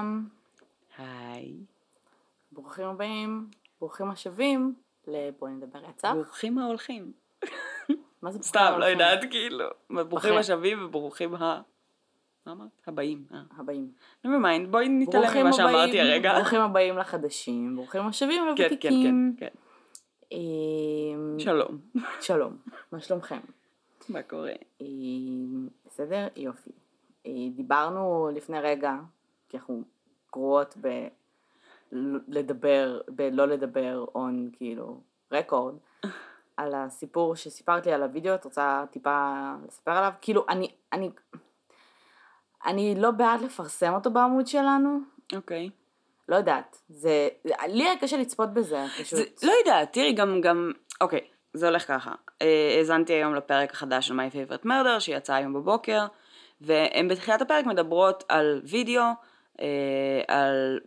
לכולם, היי. ברוכים הבאים, ברוכים השבים לבואי נדבר רצח. ברוכים ההולכים. מה זה ברוכים סתם, לא? יודעת, כאילו. ברוכים. השבים וברוכים ה... מה אמרת? הבאים. אה. הבאים. never mind, בואי נתעלם ממה שאמרתי הרגע. ברוכים הבאים לחדשים, ברוכים השבים כן, כן, כן, לוותיקים. כן. אמ, שלום. שלום, מה שלומכם? מה קורה? אמ, בסדר? יופי. אה, דיברנו לפני רגע, כי אנחנו גרועות ב... לדבר, בלא לדבר און כאילו רקורד, על הסיפור שסיפרת לי על הוידאו, את רוצה טיפה לספר עליו? כאילו, אני, אני, אני לא בעד לפרסם אותו בעמוד שלנו, אוקיי. לא יודעת, זה, לי היה קשה לצפות בזה, פשוט. זה, לא יודעת, תראי, גם, גם, אוקיי, זה הולך ככה. אה, האזנתי היום לפרק החדש של My Favorite Murder, שיצא היום בבוקר, והן בתחילת הפרק מדברות על וידאו, על,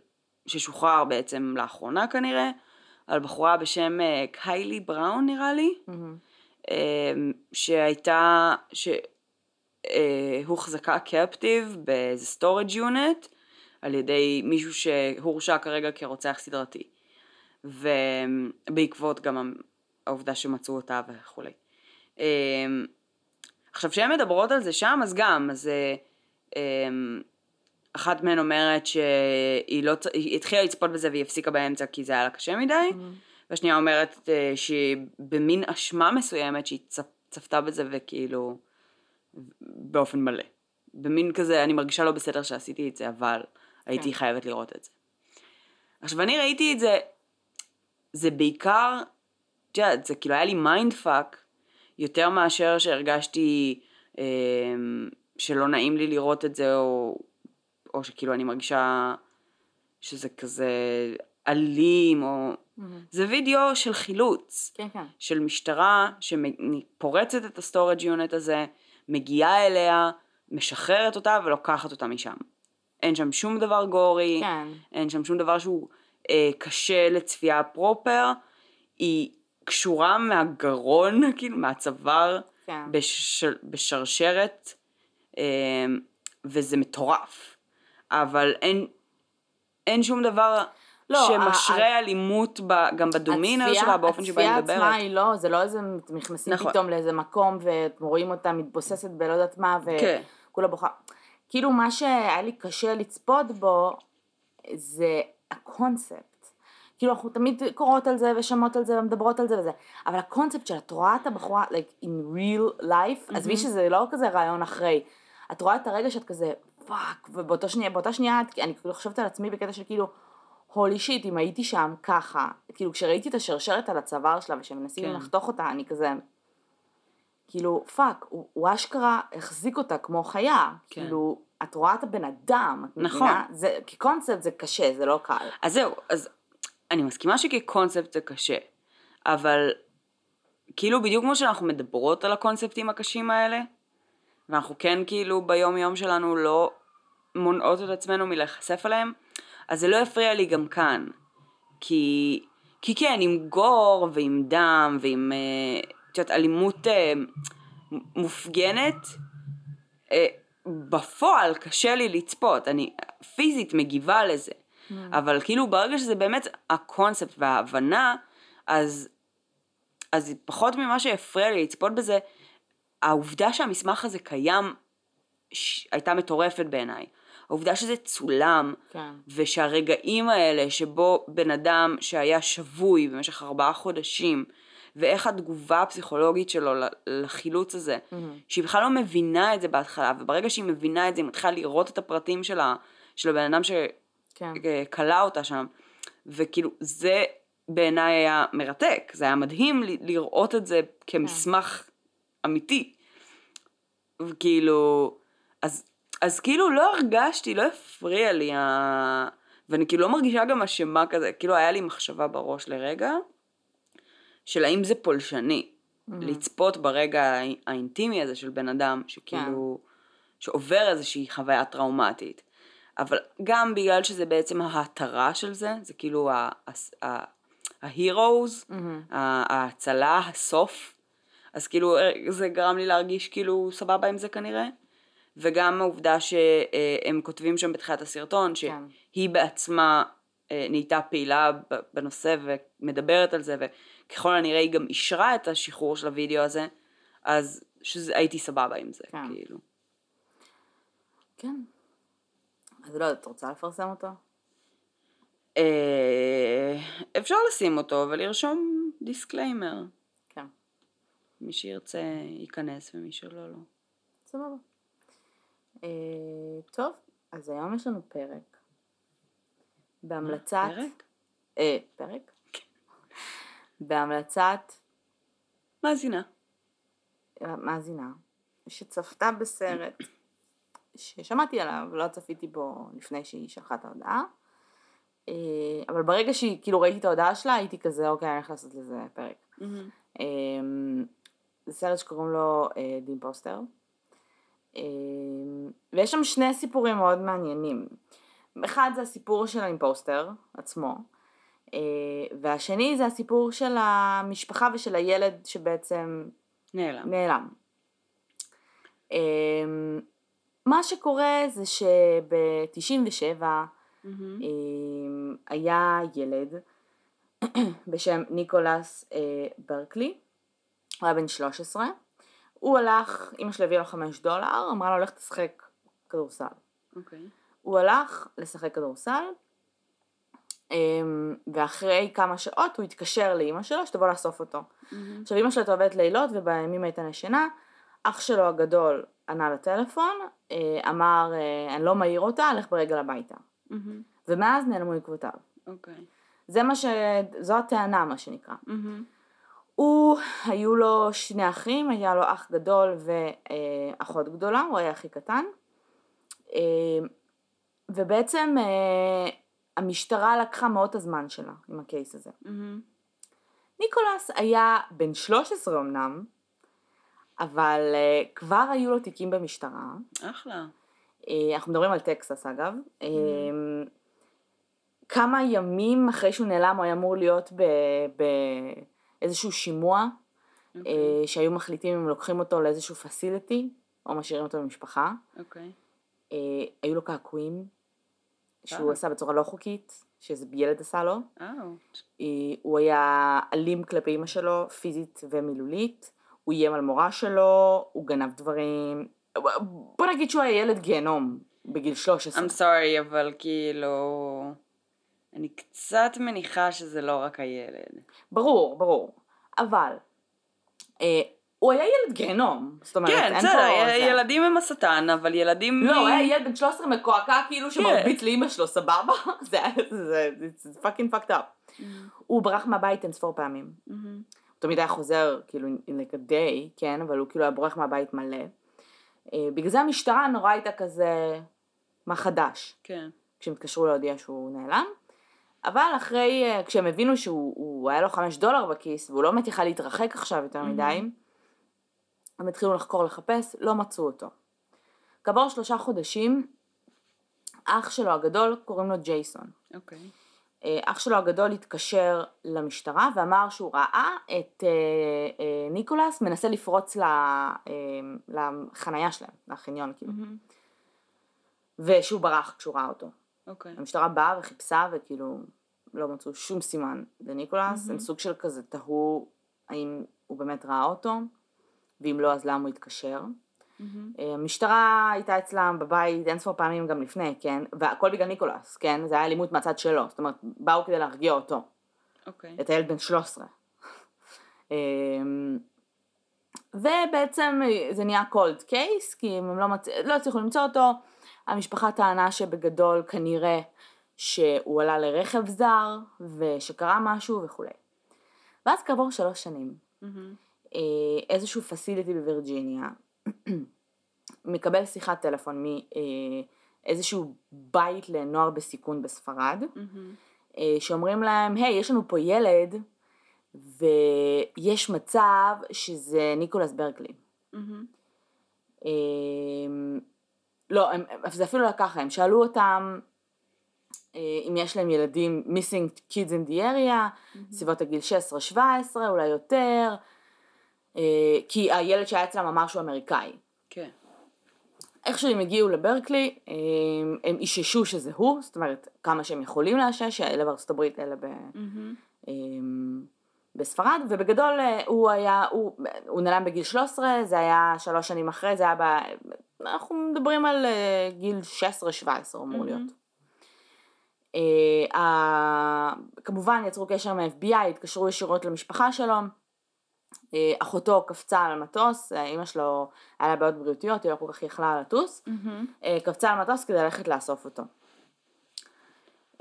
ששוחרר בעצם לאחרונה כנראה, על בחורה בשם אה, קיילי בראון נראה לי. אה, שהייתה, שהוחזקה captive באיזה storage unit על ידי מישהו שהורשע כרגע כרוצח סדרתי. ובעקבות גם העובדה שמצאו אותה וכולי. אה, עכשיו כשהן מדברות על זה שם אז גם, אז אה, אה, אחת מהן אומרת שהיא לא, היא התחילה לצפות בזה והיא הפסיקה באמצע כי זה היה לה קשה מדי. והשנייה אומרת אה, שהיא במין אשמה מסוימת שהיא צפ, צפתה בזה וכאילו באופן מלא. במין כזה, אני מרגישה לא בסדר שעשיתי את זה, אבל הייתי כן. חייבת לראות את זה. עכשיו אני ראיתי את זה, זה בעיקר, את יודעת, זה כאילו היה לי mind fuck יותר מאשר שהרגשתי אה, שלא נעים לי לראות את זה, או, או שכאילו אני מרגישה שזה כזה אלים, או... מהמם. זה וידאו של חילוץ, כן, כן. של משטרה שפורצת את ה storage unit הזה, מגיעה אליה, משחררת אותה ולוקחת אותה משם. אין שם שום דבר גורי, כן. אין שם שום דבר שהוא אה, קשה לצפייה פרופר, היא קשורה מהגרון, כאילו מהצוואר, כן. בש, בשרשרת, אה, וזה מטורף. אבל אין, אין שום דבר לא, שמשרה אלימות ב, גם בדומינר הצפייה- שלה, באופן שבו היא מדברת. הצפייה עצמה היא לא, זה לא איזה נכנסים נכון. פתאום לאיזה מקום ורואים אותה מתבוססת בלא יודעת מה כן. וכולה בוכה. כאילו מה שהיה לי קשה לצפות בו זה הקונספט. כאילו אנחנו תמיד קוראות על זה ושומעות על זה ומדברות על זה וזה, אבל הקונספט של את רואה את הבחורה, like in real life, עזבי שזה לא כזה רעיון אחרי, את רואה את הרגע שאת כזה fuck, ובאותה שנייה, באותה שנייה אני כאילו חושבת על עצמי בקטע של כאילו, holy shit, אם הייתי שם ככה, כאילו כשראיתי את השרשרת על הצוואר שלה ושמנסים כן. לחתוך אותה, אני כזה, כאילו fuck, הוא, הוא אשכרה החזיק אותה כמו חיה, כן. כאילו, את רואה את הבן אדם, את נכון. מבינה? זה, כקונספט זה קשה, זה לא קל. אז זהו, אז אני מסכימה שכקונספט זה קשה, אבל כאילו בדיוק כמו שאנחנו מדברות על הקונספטים הקשים האלה, ואנחנו כן כאילו ביום יום שלנו לא מונעות את עצמנו מלהיחשף אליהם, אז זה לא הפריע לי גם כאן. כי, כי כן, עם גור ועם דם ועם, אה, את יודעת, אלימות אה, מופגנת, אה, בפועל קשה לי לצפות, אני פיזית מגיבה לזה. אבל כאילו ברגע שזה באמת הקונספט וההבנה, אז, אז פחות ממה שהפריע לי לצפות בזה, העובדה שהמסמך הזה קיים ש... הייתה מטורפת בעיניי. העובדה שזה צולם, כן. ושהרגעים האלה שבו בן אדם שהיה שבוי במשך ארבעה חודשים, ואיך התגובה הפסיכולוגית שלו לחילוץ הזה, מהמם. שהיא בכלל לא מבינה את זה בהתחלה, וברגע שהיא מבינה את זה, היא מתחילה לראות את הפרטים של, ה, של הבן אדם כן. שכלא אותה שם, וכאילו זה בעיניי היה מרתק, זה היה מדהים לראות את זה כמסמך אמיתי. וכאילו, אז, אז כאילו לא הרגשתי, לא הפריע לי, ה... ואני כאילו לא מרגישה גם אשמה כזה, כאילו היה לי מחשבה בראש לרגע, של האם זה פולשני, לצפות ברגע האי- האינטימי הזה של בן אדם, שכאילו, שעובר איזושהי חוויה טראומטית. אבל גם בגלל שזה בעצם ההתרה של זה, זה כאילו ה- ה- ה- ה-heroes. ה- ההצלה, הסוף, אז כאילו אה, זה גרם לי להרגיש כאילו סבבה עם זה כנראה. וגם העובדה שהם כותבים שם בתחילת הסרטון, כן. שהיא בעצמה אה, נהייתה פעילה בנושא ומדברת על זה, וככל הנראה היא גם אישרה את השחרור של הוידאו הזה, אז שזה, הייתי סבבה עם זה, כן. כאילו. כן. אז לא יודעת, את רוצה לפרסם אותו? אה, אפשר לשים אותו ולרשום disclaimer. כן. מי שירצה ייכנס ומי שלא לא. סבבה. אה, טוב, אז היום יש לנו פרק. בהמלצת... פרק? אה, פרק? בהמלצת מאזינה. מאזינה, שצפתה בסרט ששמעתי עליו, לא צפיתי בו לפני שהיא שלחה את ההודעה, אה, אבל ברגע שהיא, כאילו ראיתי את ההודעה שלה, הייתי כזה, אוקיי, אני הולך לעשות לזה פרק. אה, זה סרט שקוראים לו אה, דים פוסטר, אה, ויש שם שני סיפורים מאוד מעניינים. אחד זה הסיפור של האימפוסטר עצמו, אה, והשני זה הסיפור של המשפחה ושל הילד שבעצם נעלם. נעלם. אמ, מה שקורה זה שב-97 מהמם. אמ, היה ילד בשם ניקולס אה, ברקלי, הוא היה בן 13, הוא הלך, אמא שלי הביאה לו 5 דולר, אמרה לו לך תשחק כדורסל. אוקיי. הוא הלך לשחק כדורסל, אמ, ואחרי כמה שעות הוא התקשר לאימא שלו שתבוא לאסוף אותו. מהמם. עכשיו אימא שלו עובדת לילות ובימים הייתה ישנה, אח שלו הגדול ענה לטלפון, אה, אמר אה, אני לא מעיר אותה, לך ברגל הביתה. מהמם. ומאז נעלמו עקבותיו. אוקיי. זה מה ש... זו הטענה מה שנקרא. מהמם. הוא, היו לו שני אחים, היה לו אח גדול ואחות גדולה, הוא היה הכי קטן. אה, ובעצם אה, המשטרה לקחה מאוד את הזמן שלה עם הקייס הזה. מהמם. ניקולס היה בן 13 אמנם, אבל uh, כבר היו לו תיקים במשטרה. אחלה. Uh, אנחנו מדברים על טקסס אגב. Uh, כמה ימים אחרי שהוא נעלם הוא היה אמור להיות באיזשהו שימוע, uh, אוקיי. שהיו מחליטים אם לוקחים אותו לאיזשהו פסיליטי, או משאירים אותו במשפחה. אוקיי. Uh, היו לו קעקועים, שהוא אה. עשה בצורה לא חוקית, שאיזה ילד עשה לו. אה, הוא היה אלים כלפי אמא שלו, פיזית ומילולית, הוא איים על מורה שלו, הוא גנב דברים, בוא נגיד שהוא היה ילד גיהנום בגיל 13. I'm sorry, אבל כאילו... אני קצת מניחה שזה לא רק הילד. ברור, ברור, אבל אה, הוא היה ילד גיהנום, זאת אומרת, כן, אין בסדר, פה... זה. ילדים הם השטן, אבל ילדים... לא, מ- הוא היה ילד בן 13 מקועקע כאילו כן. שמרביץ לאמא שלו, סבבה? זה זה- זה fucking fucked up. הוא ברח מהבית אין ספור פעמים. מהמם. הוא תמיד היה חוזר, כאילו, in like a day, כן, אבל הוא כאילו היה בורח מהבית מלא. אה, בגלל זה המשטרה נורא הייתה כזה, מה חדש, כן. כשהם התקשרו להודיע שהוא נעלם. אבל אחרי, אה, כשהם הבינו שהוא הוא היה לו חמש דולר בכיס, והוא לא באמת יכל להתרחק עכשיו יותר מדי, הם התחילו לחקור לחפש, לא מצאו אותו. כעבור שלושה חודשים, אח שלו הגדול, קוראים לו ג'ייסון. אוקיי. אה, אח שלו הגדול התקשר למשטרה ואמר שהוא ראה את אה, אה, ניקולס מנסה לפרוץ ל- אה, לחנייה שלהם, לחניון כאילו, מהמם. ושהוא ברח כשהוא ראה אותו. אוקיי. המשטרה באה וחיפשה וכאילו לא מצאו שום סימן לניקולס, הם סוג של כזה תהו האם הוא באמת ראה אותו, ואם לא אז למה הוא התקשר. אה, המשטרה הייתה אצלם בבית אין ספור פעמים גם לפני, כן? והכל בגלל ניקולס, כן? זה היה אלימות מהצד שלו, זאת אומרת, באו כדי להרגיע אותו. אוקיי. את הילד בן 13. אמ, ובעצם זה נהיה קולד קייס, כי הם לא, מצ... לא הצליחו למצוא אותו, המשפחה טענה שבגדול כנראה שהוא עלה לרכב זר, ושקרה משהו וכולי. ואז כעבור שלוש שנים. אה, איזשהו פסיליטי בווירג'יניה, מקבל שיחת טלפון מאיזשהו בית לנוער בסיכון בספרד. אה, שאומרים להם, היי, יש לנו פה ילד, ויש מצב שזה ניקולס ברקלי. מהמם. אה, לא, הם, זה אפילו לא ככה, הם שאלו אותם אה, אם יש להם ילדים missing kids in the area, סביבות הגיל 16-17, אולי יותר, אה, כי הילד שהיה אצלם אמר שהוא אמריקאי. כן. איכשהו הם הגיעו לברקלי, הם, הם איששו שזה הוא, זאת אומרת, כמה שהם יכולים לאשש, אלה בארצות הברית, אלה ב, אמ, בספרד, ובגדול אה, הוא היה, הוא, הוא נעלם בגיל 13, זה היה שלוש שנים אחרי, זה היה ב... אנחנו מדברים על אה, גיל 16-17 אמור להיות. Uh, כמובן יצרו קשר עם ה-FBI, התקשרו ישירות למשפחה שלו, uh, אחותו קפצה על המטוס, אימא שלו היה לה בעיות בריאותיות, היא לא כל כך יכלה לטוס, mm-hmm. uh, קפצה על המטוס כדי ללכת לאסוף אותו.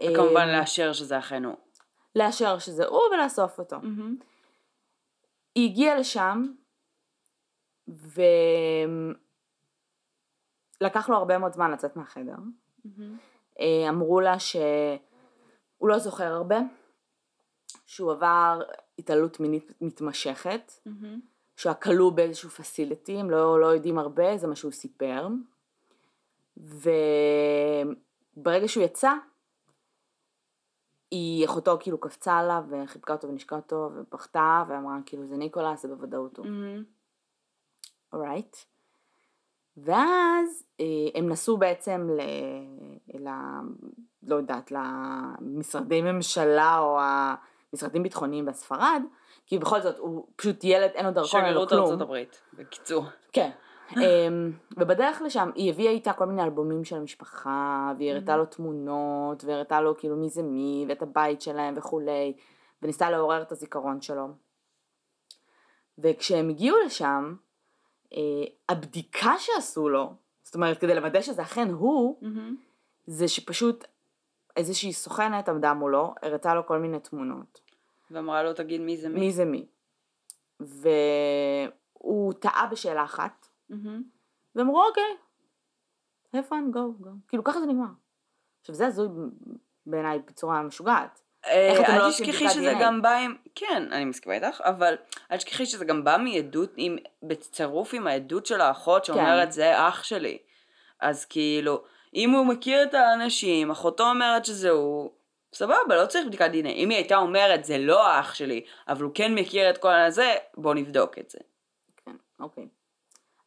וכמובן לאשר שזה אכן הוא. לאשר שזה הוא ולאסוף אותו. Mm-hmm. היא הגיעה לשם, ולקח לו הרבה מאוד זמן לצאת מהחדר. Mm-hmm. אמרו לה שהוא לא זוכר הרבה, שהוא עבר התעללות מינית מתמשכת, mm-hmm. שהוא כלוא באיזשהו פסיליטי, הם לא, לא יודעים הרבה, זה מה שהוא סיפר. וברגע שהוא יצא, היא, אחותו כאילו קפצה עליו וחיבקה אותו ונשקה אותו ובכתה ואמרה כאילו זה ניקולס, זה בוודאות הוא. אורייט. Mm-hmm. Right. ואז אה, הם נסעו בעצם ל... ל... לא יודעת, למשרדי ממשלה או המשרדים ביטחוניים בספרד, כי בכל זאת הוא פשוט ילד, אין לו דרכון, אין לו כלום. שגרירות ארצות הברית, בקיצור. כן. אמ, ובדרך לשם היא הביאה איתה כל מיני אלבומים של המשפחה, והיא הראתה לו תמונות, והראתה לו כאילו מי זה מי, ואת הבית שלהם וכולי, וניסתה לעורר את הזיכרון שלו. וכשהם הגיעו לשם, אה, הבדיקה שעשו לו, זאת אומרת כדי לוודא שזה אכן הוא. זה שפשוט איזושהי סוכנת עמדה מולו, הראתה לו כל מיני תמונות. ואמרה לו תגיד מי זה מי. מי זה מי. והוא טעה בשאלה אחת, Mm-hmm. ואמרו אוקיי, have fun, go, go. כאילו ככה זה נגמר. עכשיו זה הזוי בעיניי בצורה משוגעת. איך אתם לא בדיקת שזה גם בא עם, כן, אני מסכימה איתך, אבל אל תשכחי שזה גם בא מעדות, בצירוף עם העדות של האחות שאומרת כן. זה אח שלי. אז כאילו, אם הוא מכיר את האנשים, אחותו אומרת שזה הוא, סבבה, לא צריך בדיקת דנ"א. אם היא הייתה אומרת זה לא האח שלי, אבל הוא כן מכיר את כל הזה, בוא נבדוק את זה. כן, אוקיי.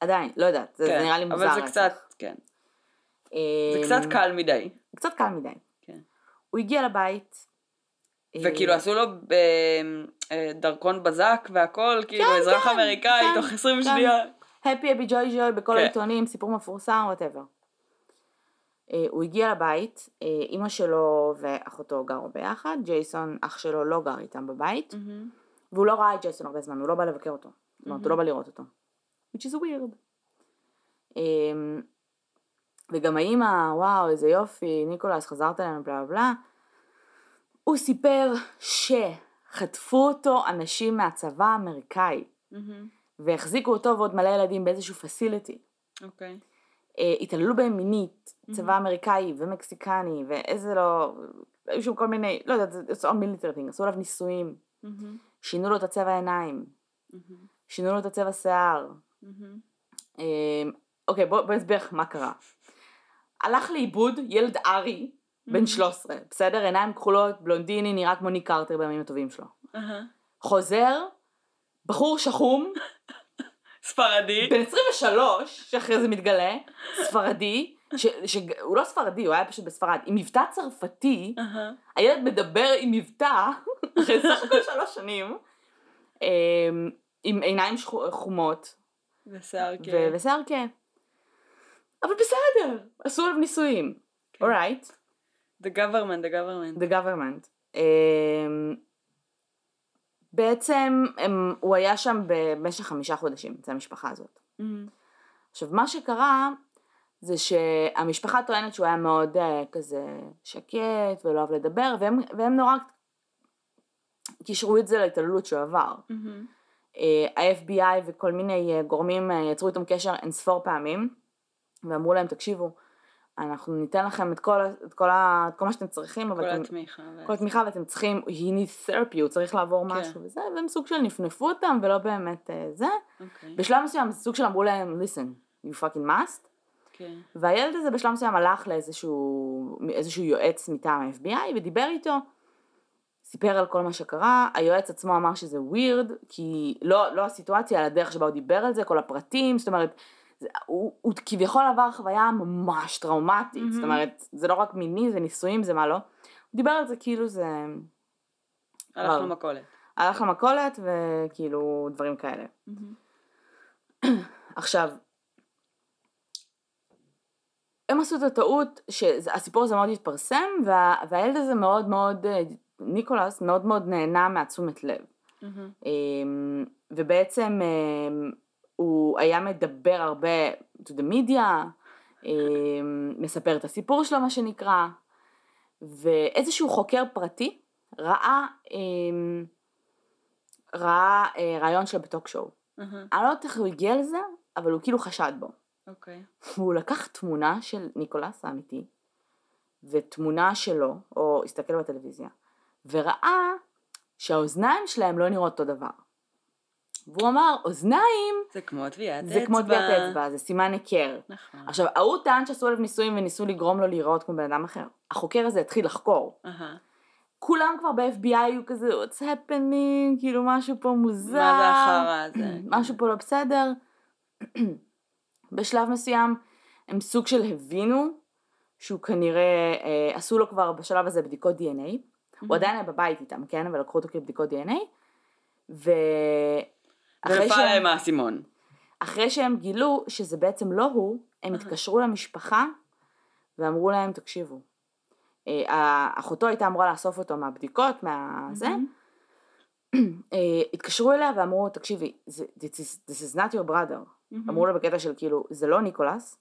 עדיין, לא יודעת, זה, כן, זה נראה לי מוזר. אבל זה קצת, כן. זה קצת אמ, קל מדי. קצת קל מדי. כן. הוא הגיע לבית. וכאילו אה, עשו לו אה, דרכון בזק והכל, כאילו כן, אזרח כן, אמריקאי כן, תוך 20 כן. שניה. הפי אבי ג'וי ג'וי בכל כן. העיתונים, סיפור מפורסם, whatever. אה, הוא הגיע לבית, אימא שלו ואחותו גרו ביחד, ג'ייסון אח שלו לא גר איתם בבית, mm-hmm. והוא לא ראה את ג'ייסון הרבה זמן, הוא לא בא לבקר אותו, זאת אומרת הוא לא בא לראות אותו. Which is weird. Um, וגם האימא, וואו, איזה יופי, ניקולס, חזרת אלינו, בלה בלה. הוא סיפר שחטפו אותו אנשים מהצבא האמריקאי, mm-hmm. והחזיקו אותו ועוד מלא ילדים באיזשהו פסיליטי. אוקיי. Okay. Uh, התעללו בהם מינית, mm-hmm. צבא אמריקאי ומקסיקני, ואיזה לא, היו שם כל מיני, לא יודעת, זה all military thing, עשו עליו ניסויים, mm-hmm. שינו לו את הצבע העיניים, mm-hmm. שינו לו את הצבע שיער, Mm-hmm. אוקיי, בוא נסביר לך מה קרה. הלך לאיבוד ילד ארי, בן 13, mm-hmm. בסדר? עיניים כחולות, בלונדיני, נראה כמו ניק קרטר בימים הטובים שלו. חוזר, בחור שחום, ספרדי, בן 23, שאחרי זה מתגלה, ספרדי, שהוא לא ספרדי, הוא היה פשוט בספרד, עם מבטא צרפתי, הילד מדבר עם מבטא, אחרי סך הכל שלוש שנים, אמ, עם עיניים חומות, ושיער כן. ושיער כן. אבל בסדר, עשו עליו ניסויים. אורייט. כן. The government, the government. The government. Um, בעצם הם, הוא היה שם במשך חמישה חודשים, אצל המשפחה הזאת. Mm-hmm. עכשיו, מה שקרה זה שהמשפחה טוענת שהוא היה מאוד uh, כזה שקט ולא אוהב לדבר, והם, והם נורא קישרו את זה להתעללות שהוא עבר. Mm-hmm. ה-FBI וכל מיני אה, גורמים אה, יצרו איתם קשר אין ספור פעמים ואמרו להם תקשיבו אנחנו ניתן לכם את כל, את כל, ה, את כל מה שאתם צריכים כל אתם, התמיכה כל התמיכה ואתם צריכים he needs therapy הוא צריך לעבור כן. משהו וזה והם סוג של נפנפו אותם ולא באמת אה, זה okay. אוקיי. בשלב מסוים סוג של אמרו להם listen you fucking must okay. כן. והילד הזה בשלב מסוים הלך לאיזשהו יועץ מטעם ה-FBI ודיבר איתו סיפר על כל מה שקרה, היועץ עצמו אמר שזה ווירד, כי לא, לא הסיטואציה, אלא הדרך שבה הוא דיבר על זה, כל הפרטים, זאת אומרת, זה, הוא, הוא כביכול עבר חוויה ממש טראומטית, מהמם. זאת אומרת, זה לא רק מיני, זה נישואים, זה מה לא. הוא דיבר על זה כאילו זה הלך וואו. למכולת. הלך למכולת וכאילו דברים כאלה. עכשיו, הם עשו את הטעות שהסיפור הזה מאוד התפרסם וה, והילד הזה מאוד מאוד, אה, ניקולס מאוד מאוד נהנה מהתשומת לב. אמ, ובעצם אמ, הוא היה מדבר הרבה to the media, אמ, מספר את הסיפור שלו מה שנקרא, ואיזשהו חוקר פרטי ראה, ראה אה, רעיון שלו בטוק שואו. מהמם. אני לא יודעת איך הוא הגיע לזה, אבל הוא כאילו חשד בו. אוקיי. והוא לקח תמונה של ניקולס האמיתי, ותמונה שלו, או הסתכל בטלוויזיה, וראה שהאוזניים שלהם לא נראות אותו דבר. והוא אמר, אוזניים זה כמו טביעת אצבע. זה כמו טביעת אצבע, זה סימן היכר. נכון. עכשיו, ההוא טען שעשו עליו ניסויים וניסו לגרום לו להיראות כמו בן אדם אחר. החוקר הזה התחיל לחקור. אהה. כולם כבר ב-FBI היו כזה, what's happening, כאילו משהו פה מוזר. מה זה החרא הזה? משהו פה לא בסדר. בשלב מסוים הם סוג של הבינו שהוא כנראה, אה, עשו לו כבר בשלב הזה בדיקות DNA, הוא עדיין היה בבית איתם, כן? אבל לקחו אותו כבדיקות DNA, ואחרי ונפל שהם, להם האסימון. אחרי שהם גילו שזה בעצם לא הוא, הם. התקשרו למשפחה ואמרו להם, תקשיבו, אה, אחותו הייתה אמורה לאסוף אותו מהבדיקות, מהזה. אה, התקשרו אליה ואמרו, תקשיבי, this is, not your brother. אמרו לה בקטע של כאילו, זה לא ניקולס.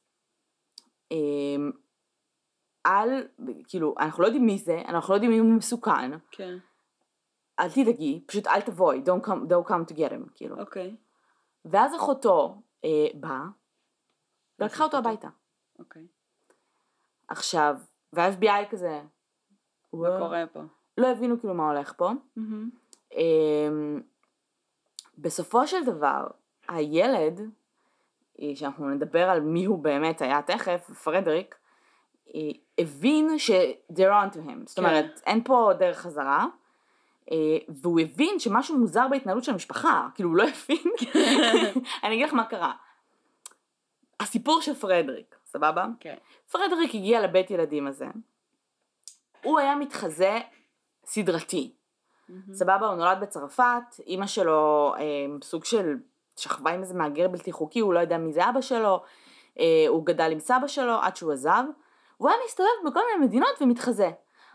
אל, כאילו, אנחנו לא יודעים מי זה, אנחנו לא יודעים אם הוא מסוכן, כן. אל תדאגי, פשוט אל תבואי, don't come, don't come to get him, כאילו. אוקיי. ואז אחותו אה, באה, ולקחה אותו הביתה. אוקיי. עכשיו, וה-FBI כזה, מה "וואו", קורה פה? לא הבינו כאילו מה הולך פה. מהמם. אמ, בסופו של דבר, הילד, אה, שאנחנו נדבר על מי הוא באמת היה תכף, פרדריק, אה, הבין ש- they're on to him, זאת כן. אומרת, אין פה דרך חזרה, אה, והוא הבין שמשהו מוזר בהתנהלות של המשפחה, כאילו הוא לא הבין, אני אגיד לך מה קרה. הסיפור של פרדריק, סבבה? כן. פרדריק הגיע לבית ילדים הזה, הוא היה מתחזה סדרתי. סבבה, הוא נולד בצרפת, אימא שלו אה, סוג של שכבה עם איזה מהגר בלתי חוקי, הוא לא יודע מי זה אבא שלו, אה, הוא גדל עם סבא שלו עד שהוא עזב, הוא היה מסתובב בכל מיני מדינות ומתחזה.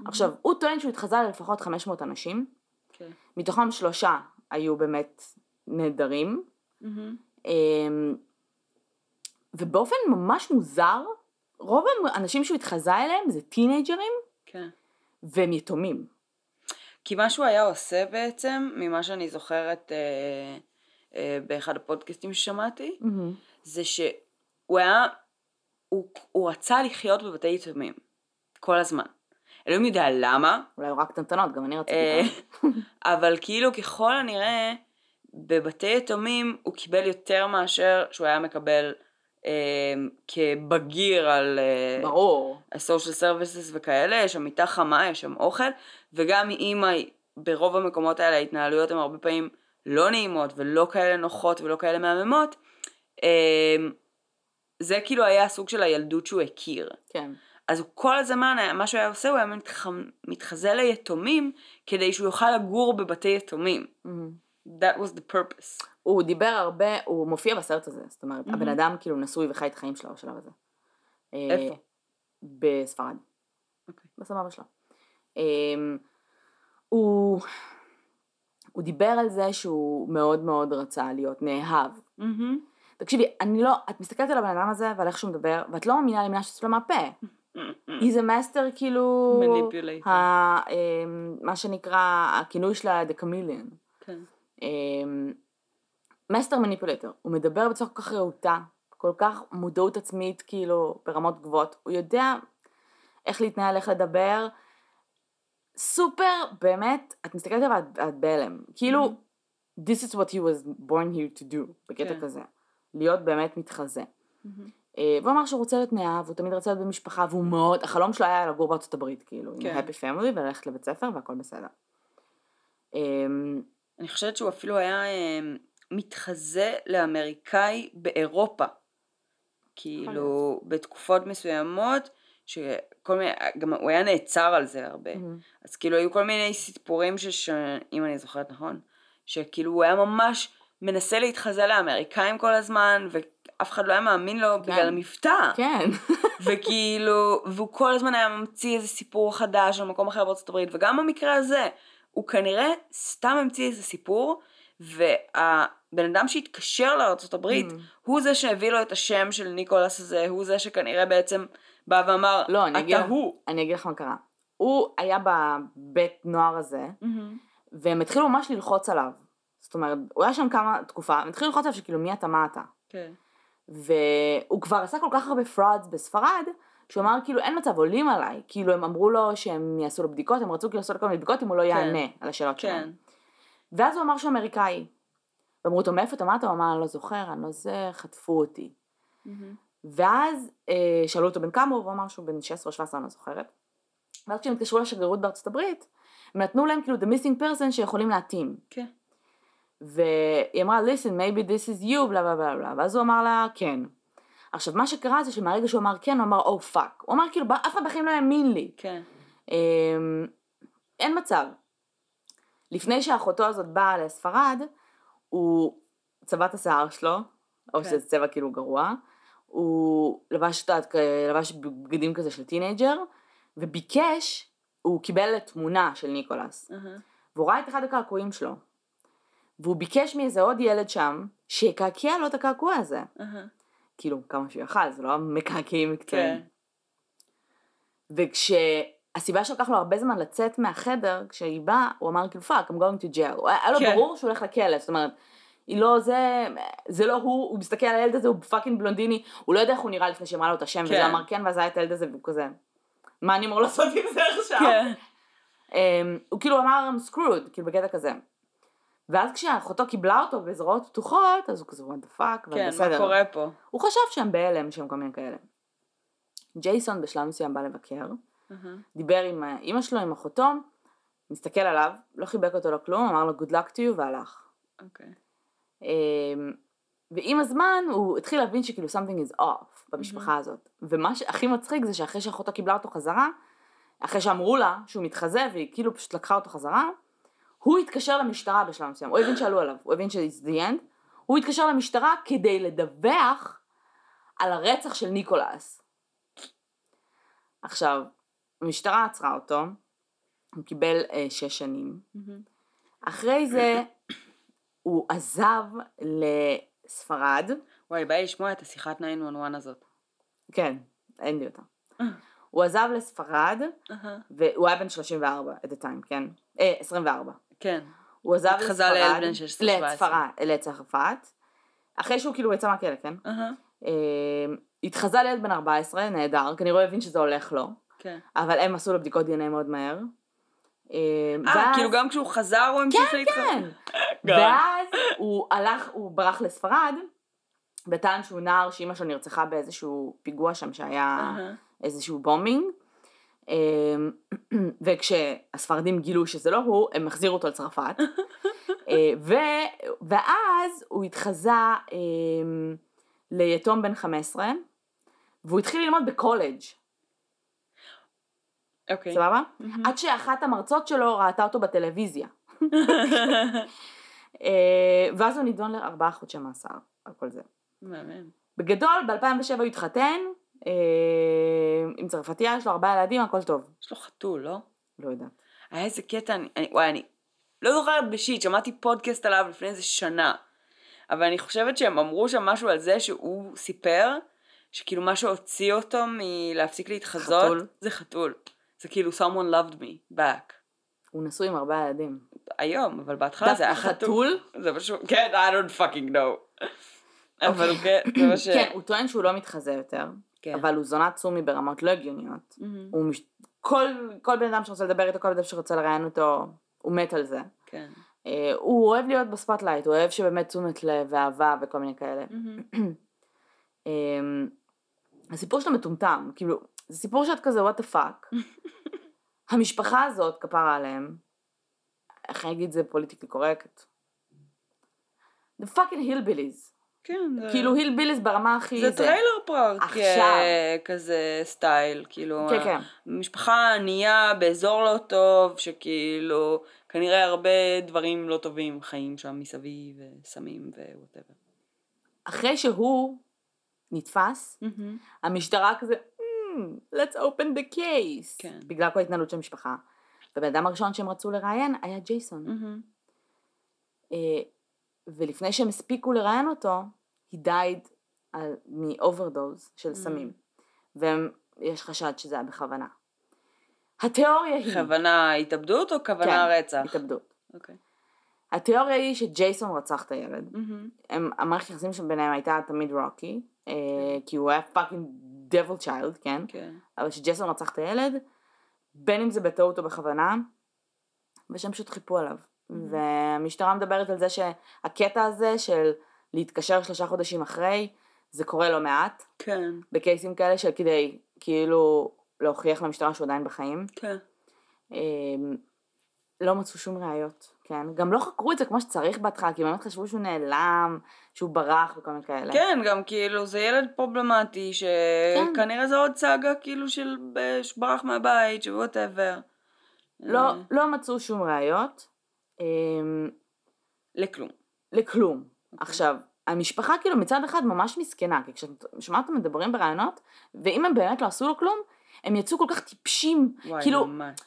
עכשיו, הוא טוען שהוא התחזה ללפחות 500 אנשים, כן. מתוכם שלושה היו באמת נהדרים, מהמם. אה, ובאופן ממש מוזר, רוב האנשים שהוא התחזה אליהם זה טינג'רים כן. והם יתומים. כי מה שהוא היה עושה בעצם, ממה שאני זוכרת אה, אה, באחד הפודקאסטים ששמעתי, זה שהוא היה, הוא, הוא רצה לחיות בבתי יתומים, כל הזמן. אלוהים יודע למה, אולי הוא רק קטנטנות, גם אני רציתי. אה. אבל כאילו ככל הנראה, בבתי יתומים הוא קיבל יותר מאשר שהוא היה מקבל אה, כבגיר על... אה, ברור. הסושיאל סרוויסס וכאלה, יש שם מיטה חמה, יש שם אוכל, וגם מאימא, ברוב המקומות האלה ההתנהלויות הן הרבה פעמים לא נעימות ולא כאלה נוחות ולא כאלה מהממות. אמ, זה כאילו היה הסוג של הילדות שהוא הכיר. כן. אז הוא כל הזמן, מה שהוא היה עושה, הוא היה מתח... מתחזה ליתומים כדי שהוא יוכל לגור בבתי יתומים. That was the purpose. הוא דיבר הרבה, הוא מופיע בסרט הזה, זאת אומרת, מהמם. הבן אדם כאילו נשוי וחי את החיים שלו בשלב הזה. אה, איפה? בספרד. אוקיי. בסבבה שלו. אמ, הוא, הוא דיבר על זה שהוא מאוד מאוד רצה להיות נאהב. מהמם. תקשיבי, אני לא, את מסתכלת על הבן אדם הזה ועל איך שהוא מדבר, ואת לא מאמינה למילה שיוצאת לו מהפה. he's a master כאילו. ה, אמ, מה שנקרא, הכינוי שלה the chameleon. כן. master manipulator, הוא מדבר בצורה כל כך רהוטה, כל כך מודעות עצמית כאילו ברמות גבוהות, הוא יודע איך להתנהל, איך לדבר, סופר, באמת, את מסתכלת עליו ואת את בהלם, כאילו, this is what he was born here to do, בקטע כן. כזה, להיות באמת מתחזה. אה, והוא אמר שהוא רוצה להיות נאהב, הוא תמיד רצה להיות במשפחה, והוא מאוד, החלום שלו היה לגור בארצות הברית, כאילו, כן. עם happy family וללכת לבית ספר והכל בסדר. אמ, אני חושבת שהוא אפילו היה אה, מתחזה לאמריקאי באירופה. כאילו, בתקופות מסוימות, שכל מיני, גם הוא היה נעצר על זה הרבה. אז כאילו היו כל מיני סיפורים שש... אם אני זוכרת נכון, שכאילו הוא היה ממש מנסה להתחזה לאמריקאים כל הזמן, ואף אחד לא היה מאמין לו כן. בגלל המבטא. כן. וכאילו, והוא כל הזמן היה ממציא איזה סיפור חדש על מקום אחר בארצות הברית, וגם במקרה הזה, הוא כנראה סתם המציא איזה סיפור, והבן אדם שהתקשר לארצות הברית, Mm. הוא זה שהביא לו את השם של ניקולס הזה, הוא זה שכנראה בעצם בא ואמר, לא, אני אגיד, אתה הוא. אני אגיד לך מה קרה. הוא היה בבית נוער הזה, והם התחילו ממש ללחוץ עליו. זאת אומרת, הוא היה שם כמה תקופה, הם התחילו ללחוץ עליו שכאילו מי אתה, מה אתה. כן. והוא כבר עשה כל כך הרבה frauds בספרד, שהוא אמר כאילו אין מצב, עולים עליי. כאילו הם אמרו לו שהם יעשו לו בדיקות, הם רצו כאילו לעשות לו כל מיני בדיקות אם הוא לא יענה על השאלות כן. שלהם. ואז הוא אמר שהוא אמריקאי. ואמרו אותו מאיפה אתה, מה אתה? הוא אמר אני לא זוכר, אני לא זה, חטפו אותי. ואז אה, שאלו אותו בן כמה הוא, והוא אמר שהוא בן 16 או 17, אני לא זוכרת. ואז כשהם התקשרו לשגרירות בארצות הברית, הם נתנו להם כאילו the missing person שיכולים להתאים. כן. והיא אמרה, listen, maybe this is you, בלה בלה בלה בלה, ואז הוא אמר לה, כן. עכשיו, מה שקרה זה שמהרגע שהוא אמר כן, הוא אמר, או oh, fuck. הוא אמר, כאילו, אף אחד בחיים לא האמין לי. כן. אמ, אין מצב. לפני שאחותו הזאת באה לספרד, הוא צבע את השיער שלו, או כן. שזה צבע כאילו גרוע, הוא לבש, לבש בגדים כזה של teenager, וביקש, הוא קיבל תמונה של ניקולס, אהה. והוא ראה את אחד הקעקועים שלו, והוא ביקש מאיזה עוד ילד שם, שיקעקע לו את הקעקוע הזה. אהה. כאילו, כמה שהוא יכל, זה לא מקעקעים מקצועיים. כן. וכשהסיבה שלקח לו הרבה זמן לצאת מהחדר, כשהיא באה, הוא אמר כאילו fuck, I'm going to jail. היה לו כן. ברור שהוא הולך לכלא, זאת אומרת, היא לא זה, זה לא הוא, הוא מסתכל על הילד הזה, הוא fucking בלונדיני, הוא לא יודע איך הוא נראה לפני שאמרה לו את השם, וזה כן. אמר כן, ואז היה את הילד הזה, והוא כזה, מה אני אמור לעשות עם זה עכשיו? כן. אמ, הוא כאילו אמר I'm screwed, כאילו בקטע כזה. ואז כשאחותו קיבלה אותו בזרועות פתוחות, אז הוא כזה the fuck, אבל כן, בסדר. מה קורה פה? הוא חשב שהם בהלם, שהם כל מיני כאלה. ג'ייסון בשלב מסוים בא לבקר. דיבר עם אימא שלו, עם אחותו, מסתכל עליו, לא חיבק אותו לכלום, אמר לו good luck to you והלך. אוקיי. אמ, ועם הזמן הוא התחיל להבין שכאילו something is off במשפחה הזאת. ומה שהכי מצחיק זה שאחרי שאחותו קיבלה אותו חזרה, אחרי שאמרו לה שהוא מתחזה והיא כאילו פשוט לקחה אותו חזרה, הוא התקשר למשטרה בשלב מסוים, הוא הבין שעלו עליו, הוא הבין ש-it's the end, הוא התקשר למשטרה כדי לדווח על הרצח של ניקולס. עכשיו, המשטרה עצרה אותו, הוא קיבל אה, שש שנים, מהמם. אחרי זה הוא עזב לספרד, וואי, בא לי לשמוע את השיחת 911 הזאת. כן, אין לי אותה. הוא עזב לספרד, אהה. והוא היה בן 34 at the time, כן? אה, 24. כן. הוא עזב לספרד, לילד בן 16, 17. לצפרד, לצרפת, אחרי שהוא כאילו יצא מהכלא, כן? אה, התחזה לילד בן 14, נהדר, כנראה הוא הבין שזה הולך לו, כן. אבל הם עשו לו בדיקות דנ"א מאוד מהר. אה, אה, כאילו גם כשהוא חזר הוא המשיך להתחזק? כן. גם. ואז הוא הלך, הוא ברח לספרד, וטען שהוא נער שאימא שלו נרצחה באיזשהו פיגוע שם שהיה. איזשהו בומינג. אמ, וכשהספרדים גילו שזה לא הוא, הם החזירו אותו לצרפת. אה, ו- ואז הוא התחזה אמ, ליתום בן 15, והוא התחיל ללמוד בקולג', אוקיי. סבבה? עד שאחת המרצות שלו ראתה אותו בטלוויזיה. אה, ואז הוא נידון לארבעה חודשי מאסר על כל זה. מהמם. בגדול, ב-2007 הוא התחתן עם צרפתייה, יש לו ארבעה ילדים, הכל טוב. יש לו חתול, לא? לא יודעת. היה איזה קטע, אני, אני, וואי, אני לא זוכרת בשיט, שמעתי פודקאסט עליו לפני איזה שנה. אבל אני חושבת שהם אמרו שם משהו על זה שהוא סיפר, שכאילו מה שהוציא אותו מלהפסיק להתחזות, חתול. זה חתול. זה כאילו someone loved me back. הוא נשוי עם ארבעה ילדים. היום, אבל בהתחלה זה היה חתול. זה פשוט, כן, I don't fucking know. אבל כן, זה מה ש... כן, הוא טוען שהוא לא מתחזה יותר, כן. אבל הוא זונה צומי ברמות לא הגיוניות. מהמם. הוא מש... כל, כל בן אדם שרוצה לדבר איתו, כל בן אדם שרוצה לראיין אותו, הוא מת על זה. כן. אה, הוא אוהב להיות ב spotlight, הוא אוהב שבאמת תשומת לב ואהבה וכל מיני כאלה. מהמם. אמ, הסיפור שלו מטומטם, כאילו, זה סיפור שאת כזה, what the fuck. המשפחה הזאת, כפרה עליהם, איך אני אגיד זה politically correct? The fucking hillbillies. כן. כאילו hillbillies ברמה הכי... זה trailer park עכשיו. אה, כזה סטייל, כאילו, כן, כן. משפחה ענייה באזור לא טוב, שכאילו, כנראה הרבה דברים לא טובים חיים שם מסביב, וסמים ו whatever. אחרי שהוא נתפס, המשטרה כזה, "Hmm, let's open the case. כן. בגלל כל ההתנהלות של המשפחה. והבן אדם הראשון שהם רצו לראיין היה ג'ייסון. אה, ולפני שהם הספיקו לראיין אותו, he died על- מ-overdose של סמים. ויש חשד שזה היה בכוונה. התיאוריה היא... כוונה התאבדות או כוונה כן, רצח? התאבדות. אוקיי. התיאוריה היא שג'ייסון רצח את הילד. הם, המערכת היחסים שביניהם הייתה תמיד rocky, אה, כי הוא היה fucking devil child, כן? כן. אבל שג'ייסון רצח את הילד, בין אם זה בטעות או בכוונה, ושהם פשוט חיפו עליו. והמשטרה מדברת על זה שהקטע הזה של להתקשר שלושה חודשים אחרי, זה קורה לא מעט, כן. בקייסים כאלה של כדי כאילו להוכיח למשטרה שהוא עדיין בחיים. כן. אמ, לא מצאו שום ראיות, כן? גם לא חקרו את זה כמו שצריך בהתחלה, כי באמת חשבו שהוא נעלם, שהוא ברח וכל מיני כאלה. כן, גם כאילו זה ילד פרובלמטי, כן. שכנראה זה עוד סאגה כאילו של ב- שברח מהבית, ש whatever. לא, אה. לא מצאו שום ראיות, לכלום. לכלום. אוקיי. עכשיו, המשפחה כאילו מצד אחד ממש מסכנה, כי כשאת שומעת אותם מדברים בראיונות, ואם הם באמת לא עשו לו כלום, הם יצאו כל כך טיפשים, וואי, כאילו, ממש.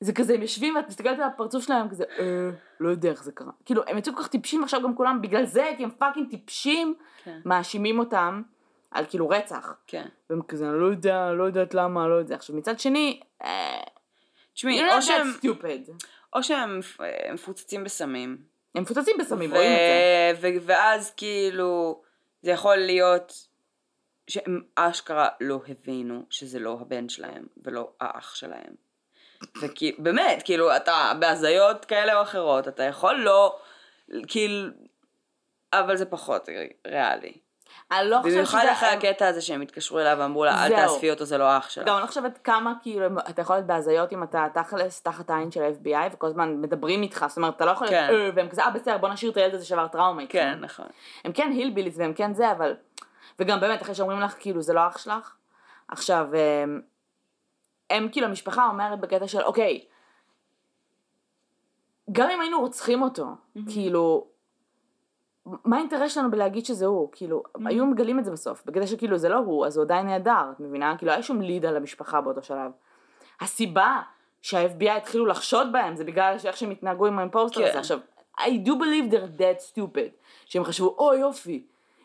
זה כזה, הם יושבים ואת מסתכלת על הפרצוף שלהם כזה, אה, לא יודע איך זה קרה. כאילו, הם יצאו כל כך טיפשים עכשיו גם כולם בגלל זה, כי הם fucking טיפשים, כן. מאשימים אותם על כאילו רצח. כן. והם כזה, אני לא יודע, לא יודעת למה, לא יודע. עכשיו, מצד שני, אה, תשמעי, או שהם, stupid. או שהם אה, מפוצצים בסמים. הם מפוצצים בסמים, ו- רואים את זה. ו- ואז כאילו, זה יכול להיות שהם אשכרה לא הבינו שזה לא הבן שלהם ולא האח שלהם. וכאילו, באמת, כאילו, אתה בהזיות כאלה או אחרות, אתה יכול לא, כאילו, אבל זה פחות ריאלי. אני לא חושבת במיוחד שזה... אחרי הקטע הזה שהם התקשרו אליו ואמרו לה, אל. תאספי אותו, זה לא אח שלך. גם אני לא חושבת כמה כאילו אתה יכול להיות בהזיות אם אתה תכלס תחת העין של ה-FBI וכל הזמן מדברים איתך, זאת אומרת אתה לא יכול להיות כן. אה, והם כזה אה בסדר בוא נשאיר את הילד הזה שעבר טראומה איתך." כן, נכון. הם כן הילביליס והם כן זה אבל וגם באמת אחרי שאומרים לך כאילו זה לא אח שלך עכשיו הם, הם כאילו המשפחה אומרת בקטע של אוקיי גם אם היינו רוצחים אותו כאילו מה האינטרס שלנו בלהגיד שזה הוא? כאילו, היו מגלים את זה בסוף, בקטע שכאילו זה לא הוא, אז הוא עדיין נהדר, את מבינה? כאילו, היה שום ליד על המשפחה באותו שלב. הסיבה שה-FBI התחילו לחשוד בהם זה בגלל שאיך שהם התנהגו עם כן. הזה. עכשיו, I do believe they're dead stupid. שהם חשבו, אוי יופי,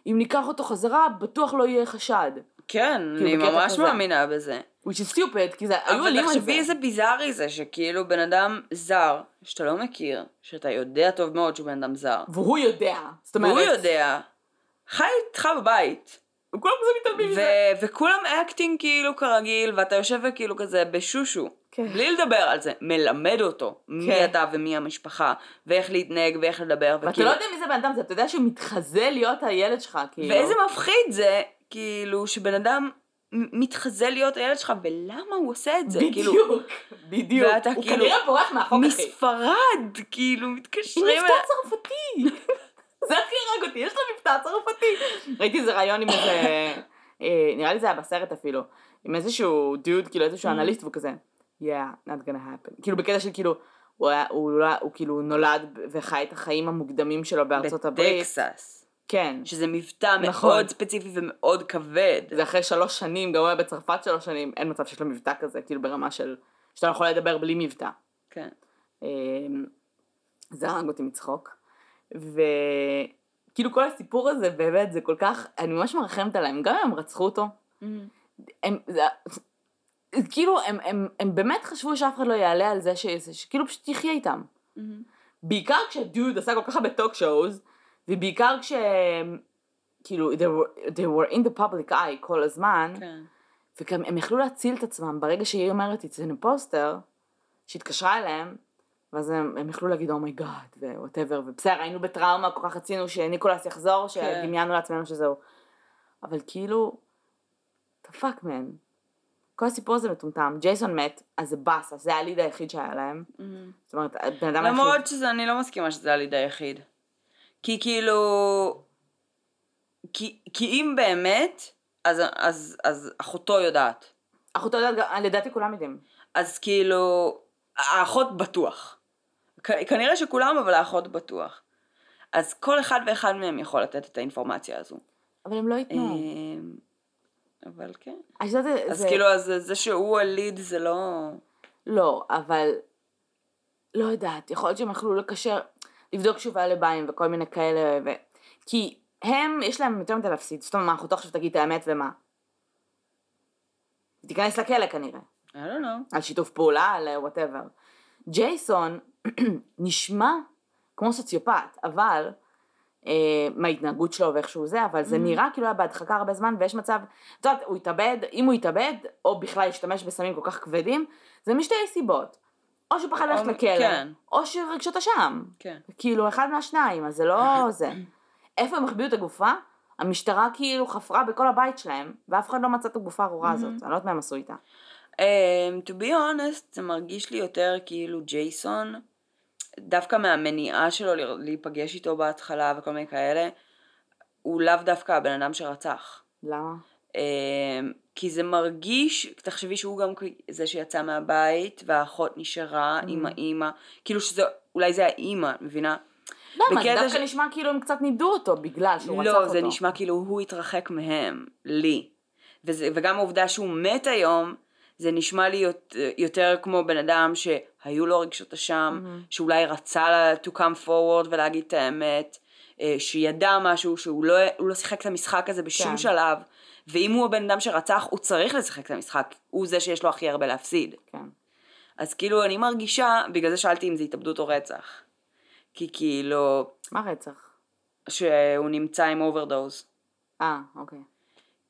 אם ניקח אותו חזרה, בטוח לא יהיה חשד. כן, כאילו, אני ממש כזה. מאמינה בזה. which is stupid, כי זה, היו אבל עולים על זה. תחשבי איזה ביזארי זה, שכאילו בן אדם זר, שאתה לא מכיר, שאתה יודע טוב מאוד שהוא בן אדם זר, והוא יודע. זאת אומרת, והוא יודע, חי איתך בבית, וכולם כזה מתעלמים מזה. וכולם acting כאילו כרגיל, ואתה יושב וכאילו כזה בשושו, כן. בלי לדבר על זה, מלמד אותו מי כן. אתה ומי המשפחה, ואיך להתנהג ואיך לדבר, ואתה וכאילו, לא יודע מי זה בן אדם, זה, אתה יודע שהוא מתחזה להיות הילד שלך, כאילו. ואיזה מפחיד זה, כאילו, שבן אדם מתחזה להיות הילד שלך, ולמה הוא עושה את זה, כאילו, בדיוק, בדיוק. ואתה הוא כאילו- כנראה בורח מהחוק אחי. מספרד, כאילו, עם מתקשרים מבטא צרפתי. זה הכי הרג אותי, יש לו מבטא צרפתי. ראיתי איזה ראיון עם איזה, אה, נראה לי זה היה בסרט אפילו, עם איזשהו דיוד, כאילו איזשהו Mm. אנליסט, והוא כזה, yeah, not gonna happen. כאילו בקטע של כאילו, הוא היה- הוא לא- הוא כאילו נולד וחי את החיים המוקדמים שלו בארצות הברית. בטקסס, כן. שזה מבטא נכון. מאוד ספציפי ומאוד כבד. זה אחרי שלוש שנים, גם הוא היה בצרפת שלוש שנים, אין מצב שיש לו מבטא כזה, כאילו ברמה של, שאתה לא יכול לדבר בלי מבטא. כן. אמ, זה הרג אותי מצחוק. וכאילו כל הסיפור הזה באמת זה כל כך, אני ממש מרחמת עליהם, גם אם הם רצחו אותו, הם, זה, כאילו הם, הם, הם באמת חשבו שאף אחד לא יעלה על זה, ש, שכאילו פשוט יחיה איתם. בעיקר כשהדוד עשה כל כך הרבה talk shows, ובעיקר כש... כאילו, they were, they were in the public eye כל הזמן, כן. וגם הם יכלו להציל את עצמם ברגע שהיא אומרת it's an imposter, שהתקשרה אליהם, ואז הם, הם יכלו להגיד oh my god ו whatever, ובסדר היינו בטראומה, כל כך רצינו שניקולס יחזור, שדמיינו לעצמנו שזהו. אבל כאילו, the fuck man. כל הסיפור הזה מטומטם, ג'ייסון מת, אז זה באסה, זה ה lead היחיד שהיה להם. זאת אומרת, הבן אדם היחיד. למרות שזה, אני לא מסכימה שזה הליד היחיד. כי כאילו, כי, כי אם באמת, אז, אז, אז אחותו יודעת. אחותו יודעת, לדעתי כולם יודעים. אז כאילו, האחות בטוח. כנראה שכולם, אבל האחות בטוח. אז כל אחד ואחד מהם יכול לתת את האינפורמציה הזו. אבל הם לא ייתנו. אמ, אבל כן. חושבת שזה... אז זה- כאילו, אז זה שהוא הליד זה לא... לא, אבל... לא יודעת, יכול להיות שהם יכלו לקשר, לבדוק שוב היה לביים וכל מיני כאלה, ו... כי הם, יש להם יותר מדי להפסיד. זאת אומרת, מה, אחותו עכשיו תגיד את האמת ומה? תיכנס לכלא כנראה. I don't know. על שיתוף פעולה, על וואטאבר. ג'ייסון נשמע כמו סוציופט, אבל אה, מההתנהגות שלו ואיך שהוא זה, אבל זה נראה כאילו היה בהדחקה הרבה זמן, ויש מצב, את יודעת, הוא התאבד, אם הוא התאבד, או בכלל השתמש בסמים כל כך כבדים, זה משתי סיבות. או שהוא פחד ללכת לכלא, כן. או שרגשות אשם. כן. כאילו, אחד מהשניים, אז זה לא זה. איפה הם החביאו את הגופה? המשטרה כאילו חפרה בכל הבית שלהם, ואף אחד לא מצא את הגופה הארורה הזאת. אני לא יודעת מה הם עשו איתה. Um, to be honest, זה מרגיש לי יותר כאילו ג'ייסון, דווקא מהמניעה שלו להיפגש איתו בהתחלה וכל מיני כאלה, הוא לאו דווקא הבן אדם שרצח. למה? Um, כי זה מרגיש, תחשבי שהוא גם זה שיצא מהבית, והאחות נשארה עם האימא, כאילו שזה, אולי זה האימא, מבינה? למה? זה בקטע דווקא ש- נשמע כאילו הם קצת נידו אותו בגלל שהוא רצח לא, אותו. זה נשמע כאילו הוא התרחק מהם, לי. וזה, וגם העובדה שהוא מת היום, זה נשמע לי יותר, כמו בן אדם שהיו לו רגשות אשם, Mm-hmm. שאולי רצה to come forward ולהגיד את האמת, אה, שידע משהו, שהוא לא, לא שיחק את המשחק הזה בשום כן. שלב, ואם הוא הבן אדם שרצח, הוא צריך לשחק את המשחק, הוא זה שיש לו הכי הרבה להפסיד. כן. אז כאילו אני מרגישה, בגלל זה שאלתי אם זה התאבדות או רצח. כי כאילו, מה רצח? שהוא נמצא עם overdose. אה, אוקיי.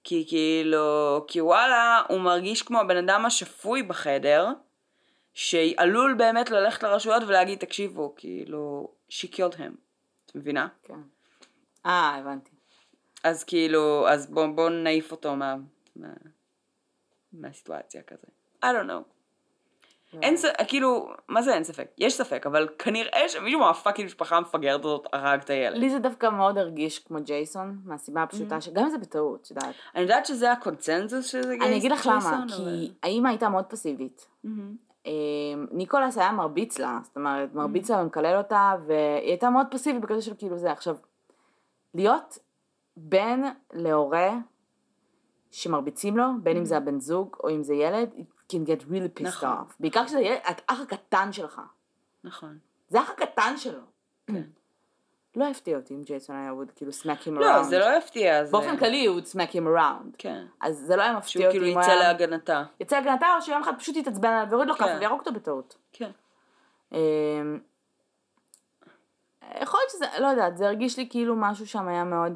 כי כאילו, כי וואלה, הוא מרגיש כמו הבן אדם השפוי בחדר, שעלול באמת ללכת לרשויות ולהגיד, תקשיבו, כאילו, she killed him. את מבינה? כן. אה, הבנתי. אז כאילו, אז בוא, בוא נעיף אותו מה, מה, מהסיטואציה כזה. I don't know. אין ספק, כאילו, מה זה אין ספק? יש ספק, אבל כנראה שמישהו מהפאקינג משפחה המפגרת הזאת הרג את הילד. לי זה דווקא מאוד הרגיש כמו ג'ייסון, מהסיבה Mm-hmm. הפשוטה שגם אם זה בטעות, יודעת. אני יודעת שזה הקונצנזוס שזה גייס אני אגיד לך למה, ג'ייסון, כי האימא הייתה מאוד פסיבית. מהמם. אה, ניקולס היה מרביץ לה, זאת אומרת, Mm-hmm. מרביץ לה ומקלל אותה, והיא הייתה מאוד פסיבית בקטע של כאילו זה. עכשיו, להיות בן להורה שמרביצים לו, בין אם זה הבן זוג או אם זה ילד, it can get really pissed Mm-hmm. נכון. off. בעיקר כשזה ילד, האח הקטן שלך. נכון. זה האח הקטן שלו. לא הפתיע אותי אם ג'ייסון היה would כאילו smack him around. לא, זה לא יפתיע. זה- באופן כללי הוא would smack him around. כן. אז זה לא היה מפתיע שהוא אותי כאילו אם הוא יצא. להגנתה. יצא להגנתה או שיום אחד פשוט יתעצבן עליו ויוריד לו כן. כף ויהרוג אותו בטעות. כן. אמ, יכול להיות שזה, לא יודעת, זה הרגיש לי כאילו משהו שם היה מאוד,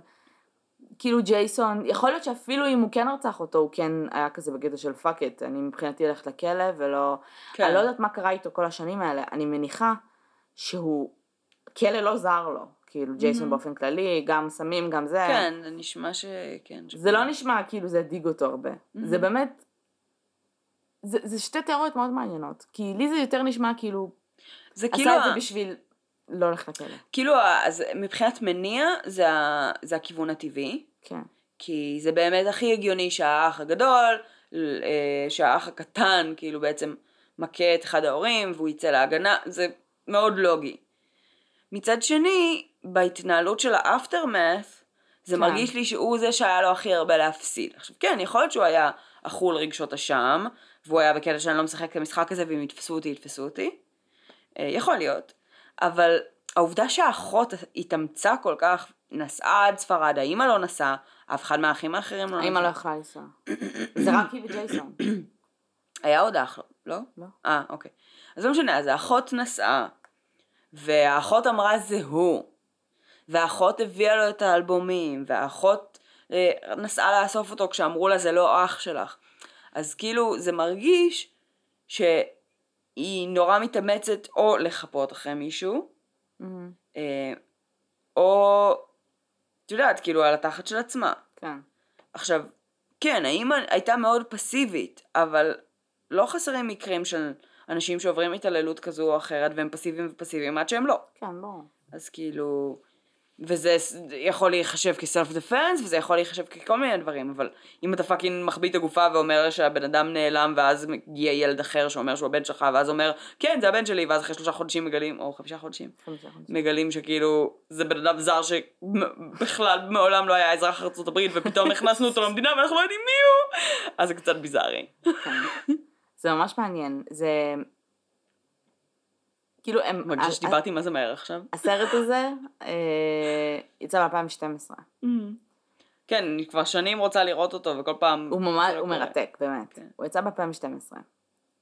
כאילו ג'ייסון, יכול להיות שאפילו אם הוא כן רצח אותו, הוא כן היה כזה בקטע של fuck it, אני מבחינתי הולכת לכלא ולא, כן. אני לא יודעת מה קרה איתו כל השנים האלה, אני מניחה שהוא, כלא לא זר לו, כאילו ג'ייסון באופן כללי, גם סמים, גם זה, כן, זה נשמע ש... כן. זה לא נשמע כאילו זה הדאיג אותו הרבה, זה באמת, זה, זה שתי תיאוריות מאוד מעניינות, כי לי זה יותר נשמע כאילו, זה כאילו... עשה את זה בשביל לא ללכת לכלא. כאילו, אז מבחינת מניע, זה ה- זה הכיוון הטבעי. כן. כי זה באמת הכי הגיוני שהאח הגדול, אה, שהאח הקטן כאילו בעצם מכה את אחד ההורים והוא יצא להגנה, זה מאוד לוגי. מצד שני, בהתנהלות של האפטרמאס, זה כן. מרגיש לי שהוא זה שהיה לו הכי הרבה להפסיד. עכשיו כן, יכול להיות שהוא היה אכול רגשות אשם, והוא היה בקטע שאני לא משחק את המשחק הזה ואם יתפסו אותי, יתפסו אותי. אה, יכול להיות. אבל העובדה שהאחות התאמצה כל כך, נסעה עד ספרד, האמא לא נסעה, אף אחד מהאחים האחרים לא האמא נסע. לא יכלה לנסוע. זה רק היא וג'ייסון. היה עוד אח, לא? לא. אה, אוקיי. אז לא משנה, אז האחות נסעה, והאחות אמרה זה הוא, והאחות הביאה לו את האלבומים, והאחות אה, נסעה לאסוף אותו כשאמרו לה זה לא אח שלך. אז כאילו זה מרגיש שהיא נורא מתאמצת או לחפות אחרי מישהו, מהמם. אה, או, את יודעת, כאילו על התחת של עצמה. כן. עכשיו, כן, האמא הייתה מאוד פסיבית, אבל לא חסרים מקרים של אנשים שעוברים התעללות כזו או אחרת והם פסיביים ופסיביים עד שהם לא. כן, ברור. אז כאילו, וזה יכול להיחשב כ self defense, וזה יכול להיחשב ככל מיני דברים, אבל אם אתה fucking מחביא את הגופה ואומר שהבן אדם נעלם, ואז מגיע ילד אחר שאומר שהוא הבן שלך, ואז אומר, כן, זה הבן שלי, ואז אחרי שלושה חודשים מגלים, או חמישה חודשים, חמישה חודשים. מגלים שכאילו זה בן אדם זר שבכלל מעולם לא היה אזרח הברית, ופתאום הכנסנו אותו למדינה ואנחנו לא יודעים מי הוא, אז זה קצת ביזארי. כן. זה ממש מעניין. זה... כאילו הם... מרגישה שדיברתי מה זה מהר עכשיו. הסרט הזה אה, יצא ב-2012. כן, אני כבר שנים רוצה לראות אותו, וכל פעם... הוא ממש, הוא. מרתק, באמת. כן. הוא יצא ב-2012.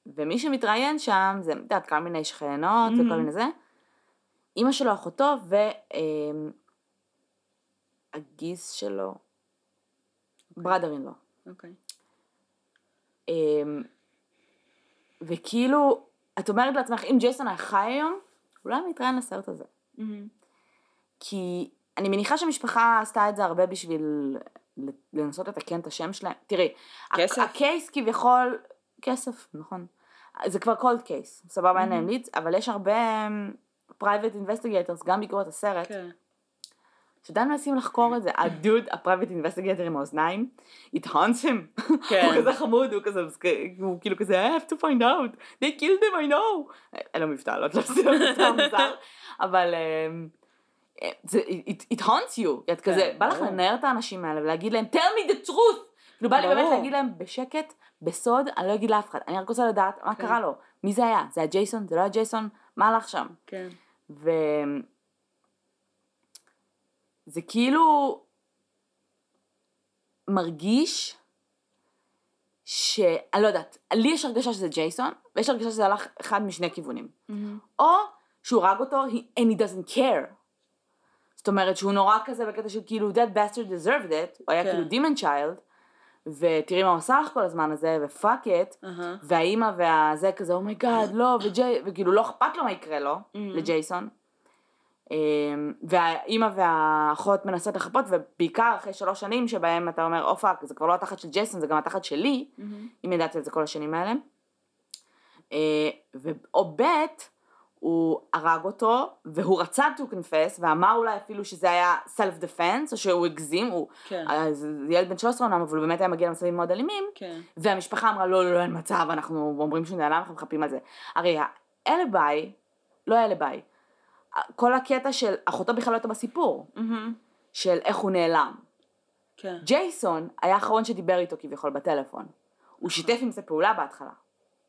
ומי שמתראיין שם זה, את יודעת, כל מיני שכנות. וכל מיני זה. אימא שלו, אחותו, והגיס שלו, בראדרין לו. אוקיי. אמ, וכאילו, את אומרת לעצמך, אם ג'ייסון היה חי היום, אולי אני מתראיין לסרט הזה. כי אני מניחה שהמשפחה עשתה את זה הרבה בשביל לנסות לתקן את השם שלהם. תראי, כסף? ה case כביכול, כסף, נכון. זה כבר cold case, סבבה, אין להם leads, אבל יש הרבה private investigators, גם בעקבות הסרט, כן. שעדיין מנסים לחקור את זה. הדוד, ה private investigator עם האוזניים, it haunts him. כן. הוא כזה חמוד, הוא כזה, הוא כאילו כזה, I have to find out, they killed them, I know. אין לו מבטא, לא יודעת לעשות מבטא מוזר, אבל אמ, זה, it, it haunts you, את כזה, בא לך. לנער את האנשים האלה ולהגיד להם, tell me the truth. כאילו בא לי באמת. להגיד להם בשקט, בסוד, אני לא אגיד לאף אחד, אני רק רוצה לדעת מה כן. קרה לו, מי זה היה, זה היה ג'ייסון, זה לא היה ג'ייסון, מה הלך שם? כן. זה כאילו מרגיש ש... אני לא יודעת, לי יש הרגשה שזה ג'ייסון, ויש הרגשה שזה הלך אחד משני כיוונים. או שהוא הרג אותו, he, and he doesn't care. זאת אומרת שהוא נורא כזה בקטע של כאילו that bastard deserved it, הוא היה כן. כאילו demon child, ותראי מה הוא עשה לך כל הזמן הזה, ו fuck it, אהה. והאימא והזה כזה, oh my god, לא, וג'יי, וכאילו לא אכפת לו מה יקרה לו, לג'ייסון. אמ, והאימא והאחות מנסות לחפות, ובעיקר אחרי שלוש שנים שבהם אתה אומר, oh fuck, זה כבר לא התחת של ג'ייסון, זה גם התחת שלי, אם ידעתי על זה כל השנים האלה. אה, או ב', הוא הרג אותו, והוא רצה to confess, ואמר אולי אפילו שזה היה self defense, או שהוא הגזים, הוא, כן. ילד בן 13 אומנם, אבל הוא באמת היה מגיע למצבים מאוד אלימים, כן. והמשפחה אמרה לא, לא, לא, אין מצב, אנחנו אומרים שהוא נעלם, אנחנו מחפים על זה. הרי האלביי, לא האלביי, כל הקטע של אחותו בכלל לא הייתה בסיפור, של איך הוא נעלם. כן. ג'ייסון היה האחרון שדיבר איתו כביכול בטלפון. הוא שיתף עם זה פעולה בהתחלה,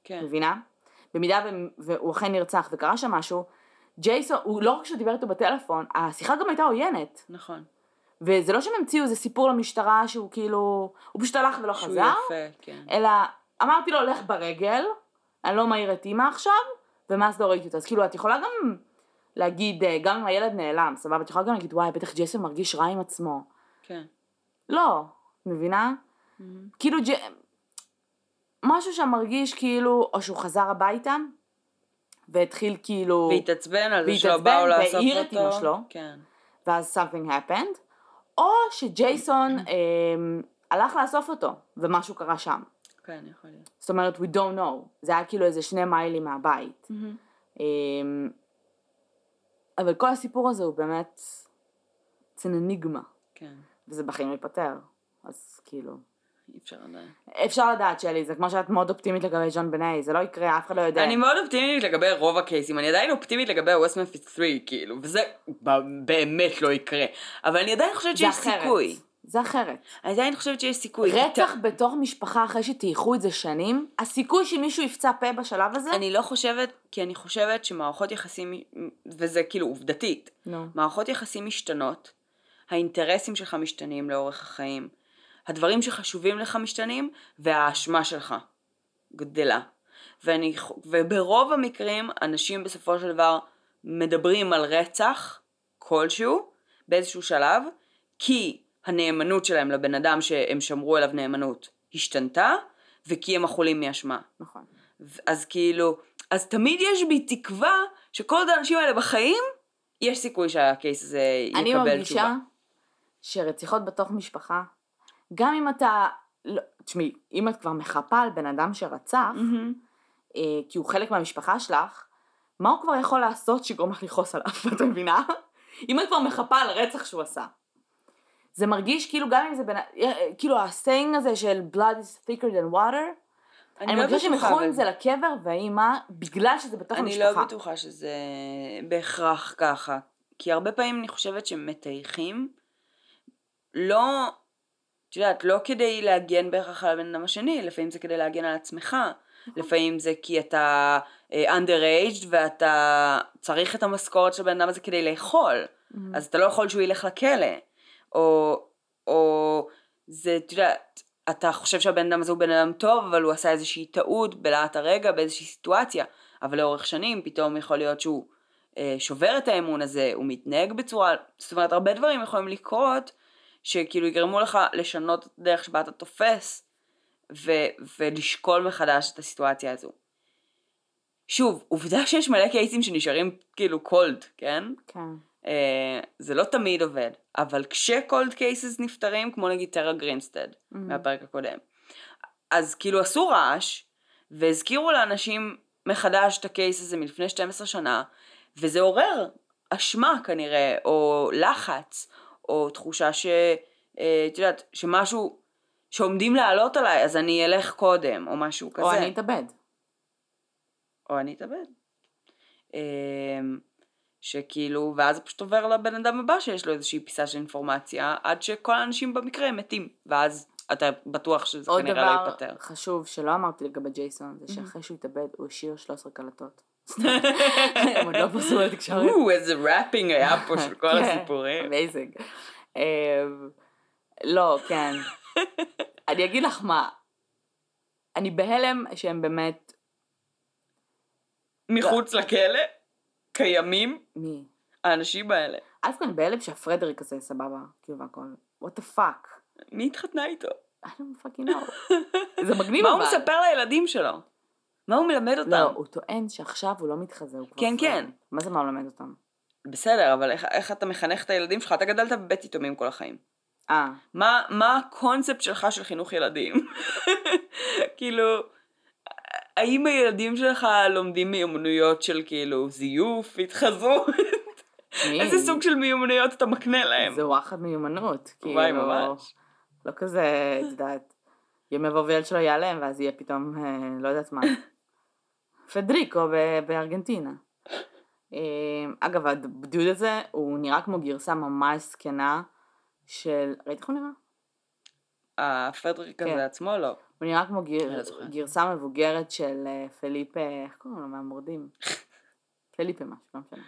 כן. מבינה? במידה והוא אכן נרצח וקרה שם משהו, ג'ייסון, הוא לא רק שהוא דיבר איתו בטלפון, השיחה גם הייתה עוינת. נכון. וזה לא שהם המציאו איזה סיפור למשטרה שהוא כאילו, הוא פשוט הלך ולא שהוא חזר. יפה, כן. אלא אמרתי לו לך ברגל, אני לא מעיר את אימא עכשיו, ומאז לא ראיתי אותו. אז כאילו את יכולה גם להגיד, אה, גם אם הילד נעלם, סבבה, את יכולה גם להגיד וואי בטח ג'ייסון מרגיש רע עם עצמו. כן. לא, מבינה? כאילו ג'... משהו שם מרגיש כאילו, או שהוא חזר הביתה, והתחיל כאילו, והתעצבן על זה שלא והתעצבן באו לאסוף והעיר את אותו. אמא שלו. כן. ואז something happened, או שג'ייסון אה, הלך לאסוף אותו, ומשהו קרה שם. כן, יכול להיות. זאת אומרת, we don't know. זה היה כאילו איזה שני מיילים מהבית. אמ, אבל כל הסיפור הזה הוא באמת, זה אניגמה, כן. וזה בחיים ייפתר. אז כאילו, אי אפשר לדעת. אפשר לדעת שלי, זה כמו שאת מאוד אופטימית לגבי ג'ון בני, זה לא יקרה, אף אחד לא יודע. אני מאוד אופטימית לגבי רוב הקייסים, אני עדיין אופטימית לגבי ווסט מפיס 3, כאילו, וזה באמת לא יקרה. אבל אני עדיין חושבת שיש אחרת. סיכוי. זה אחרת. אני עדיין חושבת שיש סיכוי. רצח בתוך משפחה אחרי שטייחו את זה שנים, הסיכוי שמישהו יפצע פה בשלב הזה, אני לא חושבת, כי אני חושבת שמערכות יחסים, וזה כאילו עובדתית, נו. מערכות יחסים משתנות, האינטרסים שלך משתנים לאורך החיים, הדברים שחשובים לך משתנים, והאשמה שלך גדלה. ואני, וברוב המקרים אנשים בסופו של דבר מדברים על רצח כלשהו באיזשהו שלב, כי הנאמנות שלהם לבן אדם שהם שמרו אליו נאמנות השתנתה, וכי הם אכולים מאשמה. נכון. אז כאילו, אז תמיד יש בי תקווה שכל עוד האנשים האלה בחיים, יש סיכוי שהקייס הזה יקבל אני תשובה. מרגישה שרציחות בתוך משפחה, גם אם אתה, לא, תשמעי, אם את כבר מחפה על בן אדם שרצח, מהמם. אה, כי הוא חלק מהמשפחה שלך, מה הוא כבר יכול לעשות שיגרום לך לכעוס עליו, את מבינה? אם את כבר מחפה על הרצח שהוא עשה. זה מרגיש כאילו גם אם זה בין... כאילו ה saying הזה של blood is thicker than water, אני לא מרגישה שהם ילכו עם זה לקבר, והאימא, בגלל שזה בתוך אני המשפחה. לא בטוחה שזה בהכרח ככה. כי הרבה פעמים אני חושבת שמטייחים, לא, את יודעת, לא כדי להגן בהכרח על הבן אדם השני, לפעמים זה כדי להגן על עצמך. נכון. לפעמים זה כי אתה uh, underaged ואתה צריך את המשכורת של הבן אדם הזה כדי לאכול. Mm-hmm. אז אתה לא יכול שהוא ילך לכלא. או, או זה, את יודעת, אתה חושב שהבן אדם הזה הוא בן אדם טוב, אבל הוא עשה איזושהי טעות בלהט הרגע, באיזושהי סיטואציה, אבל לאורך שנים פתאום יכול להיות שהוא אה, שובר את האמון הזה, הוא מתנהג בצורה, זאת אומרת, הרבה דברים יכולים לקרות, שכאילו יגרמו לך לשנות את הדרך שבה אתה תופס, ו- ולשקול מחדש את הסיטואציה הזו. שוב, עובדה שיש מלא קייסים שנשארים כאילו cold, כן? כן. אה, זה לא תמיד עובד, אבל כש cold cases נפתרים, כמו נגיד טרה גרינסטד Mm-hmm. מהפרק הקודם, אז כאילו עשו רעש, והזכירו לאנשים מחדש את ה case הזה מלפני 12 שנה, וזה עורר אשמה כנראה, או לחץ, או תחושה ש... אה, את יודעת, שמשהו, שעומדים לעלות עליי, אז אני אלך קודם, או משהו כזה. או אני אתאבד. או אני אתאבד. שכאילו, ואז פשוט עובר לבן אדם הבא שיש לו איזושהי פיסה של אינפורמציה, עד שכל האנשים במקרה מתים, ואז אתה בטוח שזה עוד כנראה לא דבר ייפתר. חשוב שלא אמרתי לגבי ג'ייסון, זה שאחרי שהוא התאבד הוא השאיר 13 קלטות. הם עוד לא פרסמו לתקשורת. או, איזה ראפינג היה פה של כל כן, הסיפורים. amazing. אמ, לא, כן. אני אגיד לך מה, אני בהלם שהם באמת, מחוץ לכלא, קיימים מי? האנשים האלה. א' כל אני בהלם שהפרדריק הזה סבבה, כאילו והכל. what the fuck. מי התחתנה איתו? I don't fucking know. זה מגניב מה אבל. הוא מספר לילדים שלו? מה הוא מלמד אותם? לא, הוא טוען שעכשיו הוא לא מתחזה, הוא כבר כן, כן. מה זה מה הוא מלמד אותם? בסדר, אבל איך, איך אתה מחנך את הילדים שלך? אתה גדלת בבית יתומים כל החיים. אה, מה, מה הקונספט שלך של חינוך ילדים? כאילו, האם הילדים שלך לומדים מיומנויות של כאילו זיוף, התחזות? איזה סוג של מיומנויות אתה מקנה להם? זה וואחד מיומנות. וואי, כאילו, ממש. לא כזה, את יודעת, יום יבוא וילד שלו ייעלם, ואז יהיה פתאום, אה, לא יודעת מה, פדריקו בארגנטינה. אה, אגב, הדוד הזה, הוא נראה כמו גרסה ממש זקנה של, ראית איך הוא נראה? הפדריק כן. הזה עצמו לא. הוא נראה כמו. אני לא. גרסה מבוגרת של אה, פליפה, איך קוראים לו? מהמורדים. פליפה משהו, לא משנה.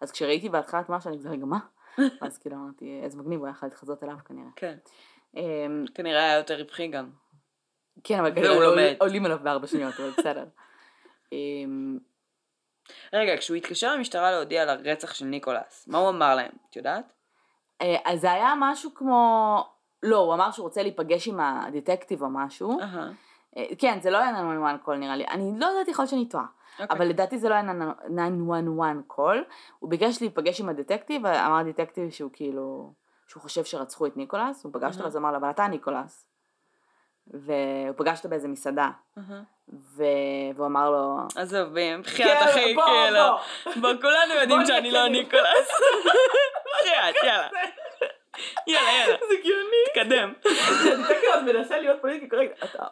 אז כשראיתי בהתחלה תמונה שלו, אני כזה, רגע, מה? אז כאילו אמרתי, איזה מגניב, הוא היה יכול להתחזות אליו כנראה. כן. אמ, כנראה היה יותר רווחי גם. כן, אבל כנראה. עול- עולים עליו בארבע שניות, אבל בסדר. אמ, רגע, כשהוא התקשר למשטרה להודיע על הרצח של ניקולס, מה הוא אמר להם? את יודעת? אה, אז זה היה משהו כמו, לא, הוא אמר שהוא רוצה להיפגש עם ה detective או משהו. אה, כן, זה לא היה 911 call נראה לי. אני לא יודעת, יכול שאני טועה. אוקיי. אבל לדעתי זה לא היה 911 call. הוא ביקש להיפגש עם ה detective, אמר ה detective שהוא כאילו, שהוא חושב שרצחו את ניקולס, הוא פגש אותו. אז אמר לו, אבל אתה ניקולס. והוא פגש אותו באיזה מסעדה. ו... והוא אמר לו, עזוב, בחייאת כן, אחי, בוא, כאילו. בוא. כולנו יודעים שאני לא נקדם. ניקולס. בחייאת, יאללה. יאללה, יאללה. זה גאוני. תקדם. ה detective עוד מנסה להיות politically correct, אתה,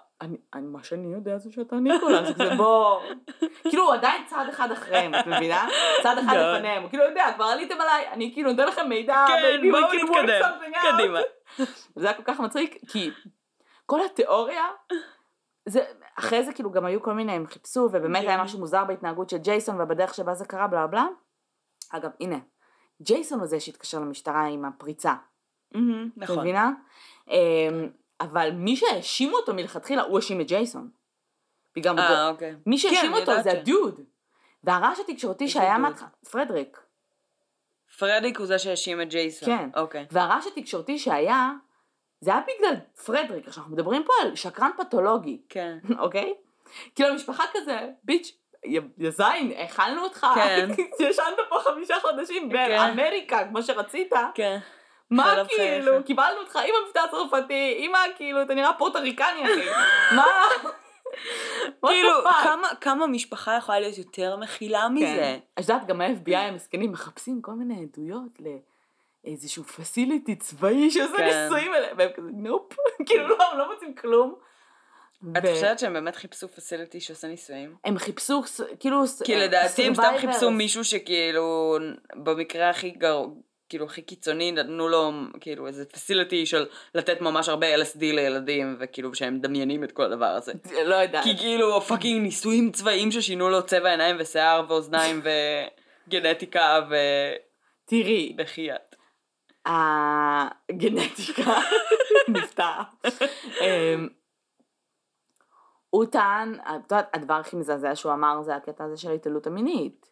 מה שאני יודע זה שאתה ניקולס, זה בוא, כאילו הוא עדיין צעד אחד אחריהם, את מבינה? צעד אחד לא. לפניהם, הוא כאילו יודע, כבר עליתם עליי, אני כאילו נותן לכם מידע, כן, בואו נתקדם. קדימה. זה היה כל כך מצחיק, כי כל התיאוריה, זה, אחרי זה כאילו גם היו כל מיני, הם חיפשו, ובאמת היה כן. משהו מוזר בהתנהגות של ג'ייסון ובדרך שבה זה קרה, בלה בלה. אגב, הנה, ג'ייסון הוא זה שהתקשר למשטרה עם הפריצה. מהמם, את נכון. מבינה? אמ, אבל מי שהאשימו אותו מלכתחילה, הוא האשים את ג'ייסון. בגלל אה, אוקיי. מי כן, שהאשים אני אותו זה הדוד. והרעש התקשורתי שהיה? מהתחלה, פרדריק. פרדיק הוא זה שהאשים את ג'ייסון. כן. אוקיי. והרעש התקשורתי שהיה, זה היה בגלל פרדריק. עכשיו אנחנו מדברים פה על שקרן פתולוגי, כן. אוקיי? כאילו המשפחה כזה, ביץ', יא זין, האכלנו אותך, כן. ישנת פה חמישה חודשים כן. באמריקה, כמו שרצית. כן. מה כאילו. קיבלנו אותך עם המבטא הצרפתי, עם ה... כאילו, אתה נראה פורטריקני אחי, מה? כאילו? כמה- כמה משפחה יכולה להיות יותר מכילה מזה? כן. את יודעת, גם ה-FBI המסכנים מחפשים כל מיני עדויות לאיזשהו פסיליטי צבאי שעושה כן. ניסויים עליהם, והם כזה נופ, כאילו לא, הם לא מוצאים כלום. את חושבת שהם באמת חיפשו פסיליטי שעושה ניסויים? הם חיפשו, כאילו, כי לדעתי הם סתם. חיפשו מישהו שכאילו, במקרה הכי גר... כאילו הכי קיצוני נתנו לו כאילו איזה facility של לתת ממש הרבה LSD לילדים וכאילו שהם מדמיינים את כל הדבר הזה. לא יודעת. כי כאילו fucking ניסויים צבאיים ששינו לו צבע עיניים ושיער ואוזניים וגנטיקה תראי, ובחייאת. הגנטיקה נפתר. אמ, הוא טען, את יודעת, הדבר הכי מזעזע שהוא אמר זה הקטע הזה של ההתעללות המינית.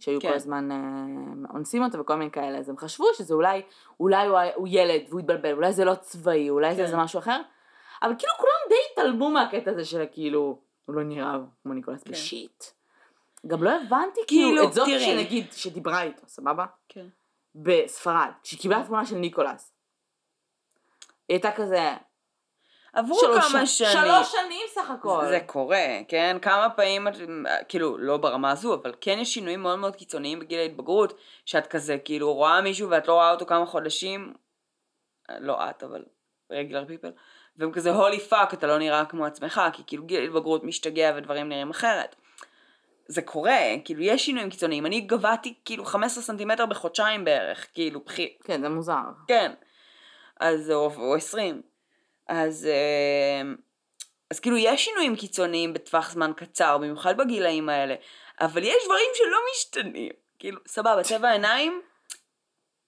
שהיו כן. כל הזמן אה, אונסים אותו וכל מיני כאלה, אז הם חשבו שזה אולי, אולי הוא, הוא ילד והוא התבלבל, אולי זה לא צבאי, אולי זה כן. איזה משהו אחר, אבל כאילו כולם די התעלמו מהקטע הזה של כאילו, הוא לא נראה כמו ניקולס כן. בשיט. גם לא הבנתי כאילו, כאילו, את זאת תראי. שנגיד, שדיברה איתו, סבבה? כן. בספרד, כשהיא קיבלה תמונה של ניקולס. היא הייתה כזה, עברו שלוש כמה שנים. שלוש שנים סך הכל. זה קורה, כן? כמה פעמים, את- כאילו, לא ברמה הזו, אבל כן יש שינויים מאוד מאוד קיצוניים בגיל ההתבגרות, שאת כזה, כאילו, רואה מישהו ואת לא רואה אותו כמה חודשים, לא את, אבל regular people, והם כזה, holy fuck, אתה לא נראה כמו עצמך, כי כאילו גיל ההתבגרות משתגע ודברים נראים אחרת. זה קורה, כאילו, יש שינויים קיצוניים. אני גבהתי כאילו 15 סנטימטר בחודשיים בערך, כאילו, בכי... כן, זה מוזר. כן. אז, או, או 20. אז, אה, אז כאילו יש שינויים קיצוניים בטווח זמן קצר, במיוחד בגילאים האלה, אבל יש דברים שלא משתנים. כאילו, סבבה, צבע העיניים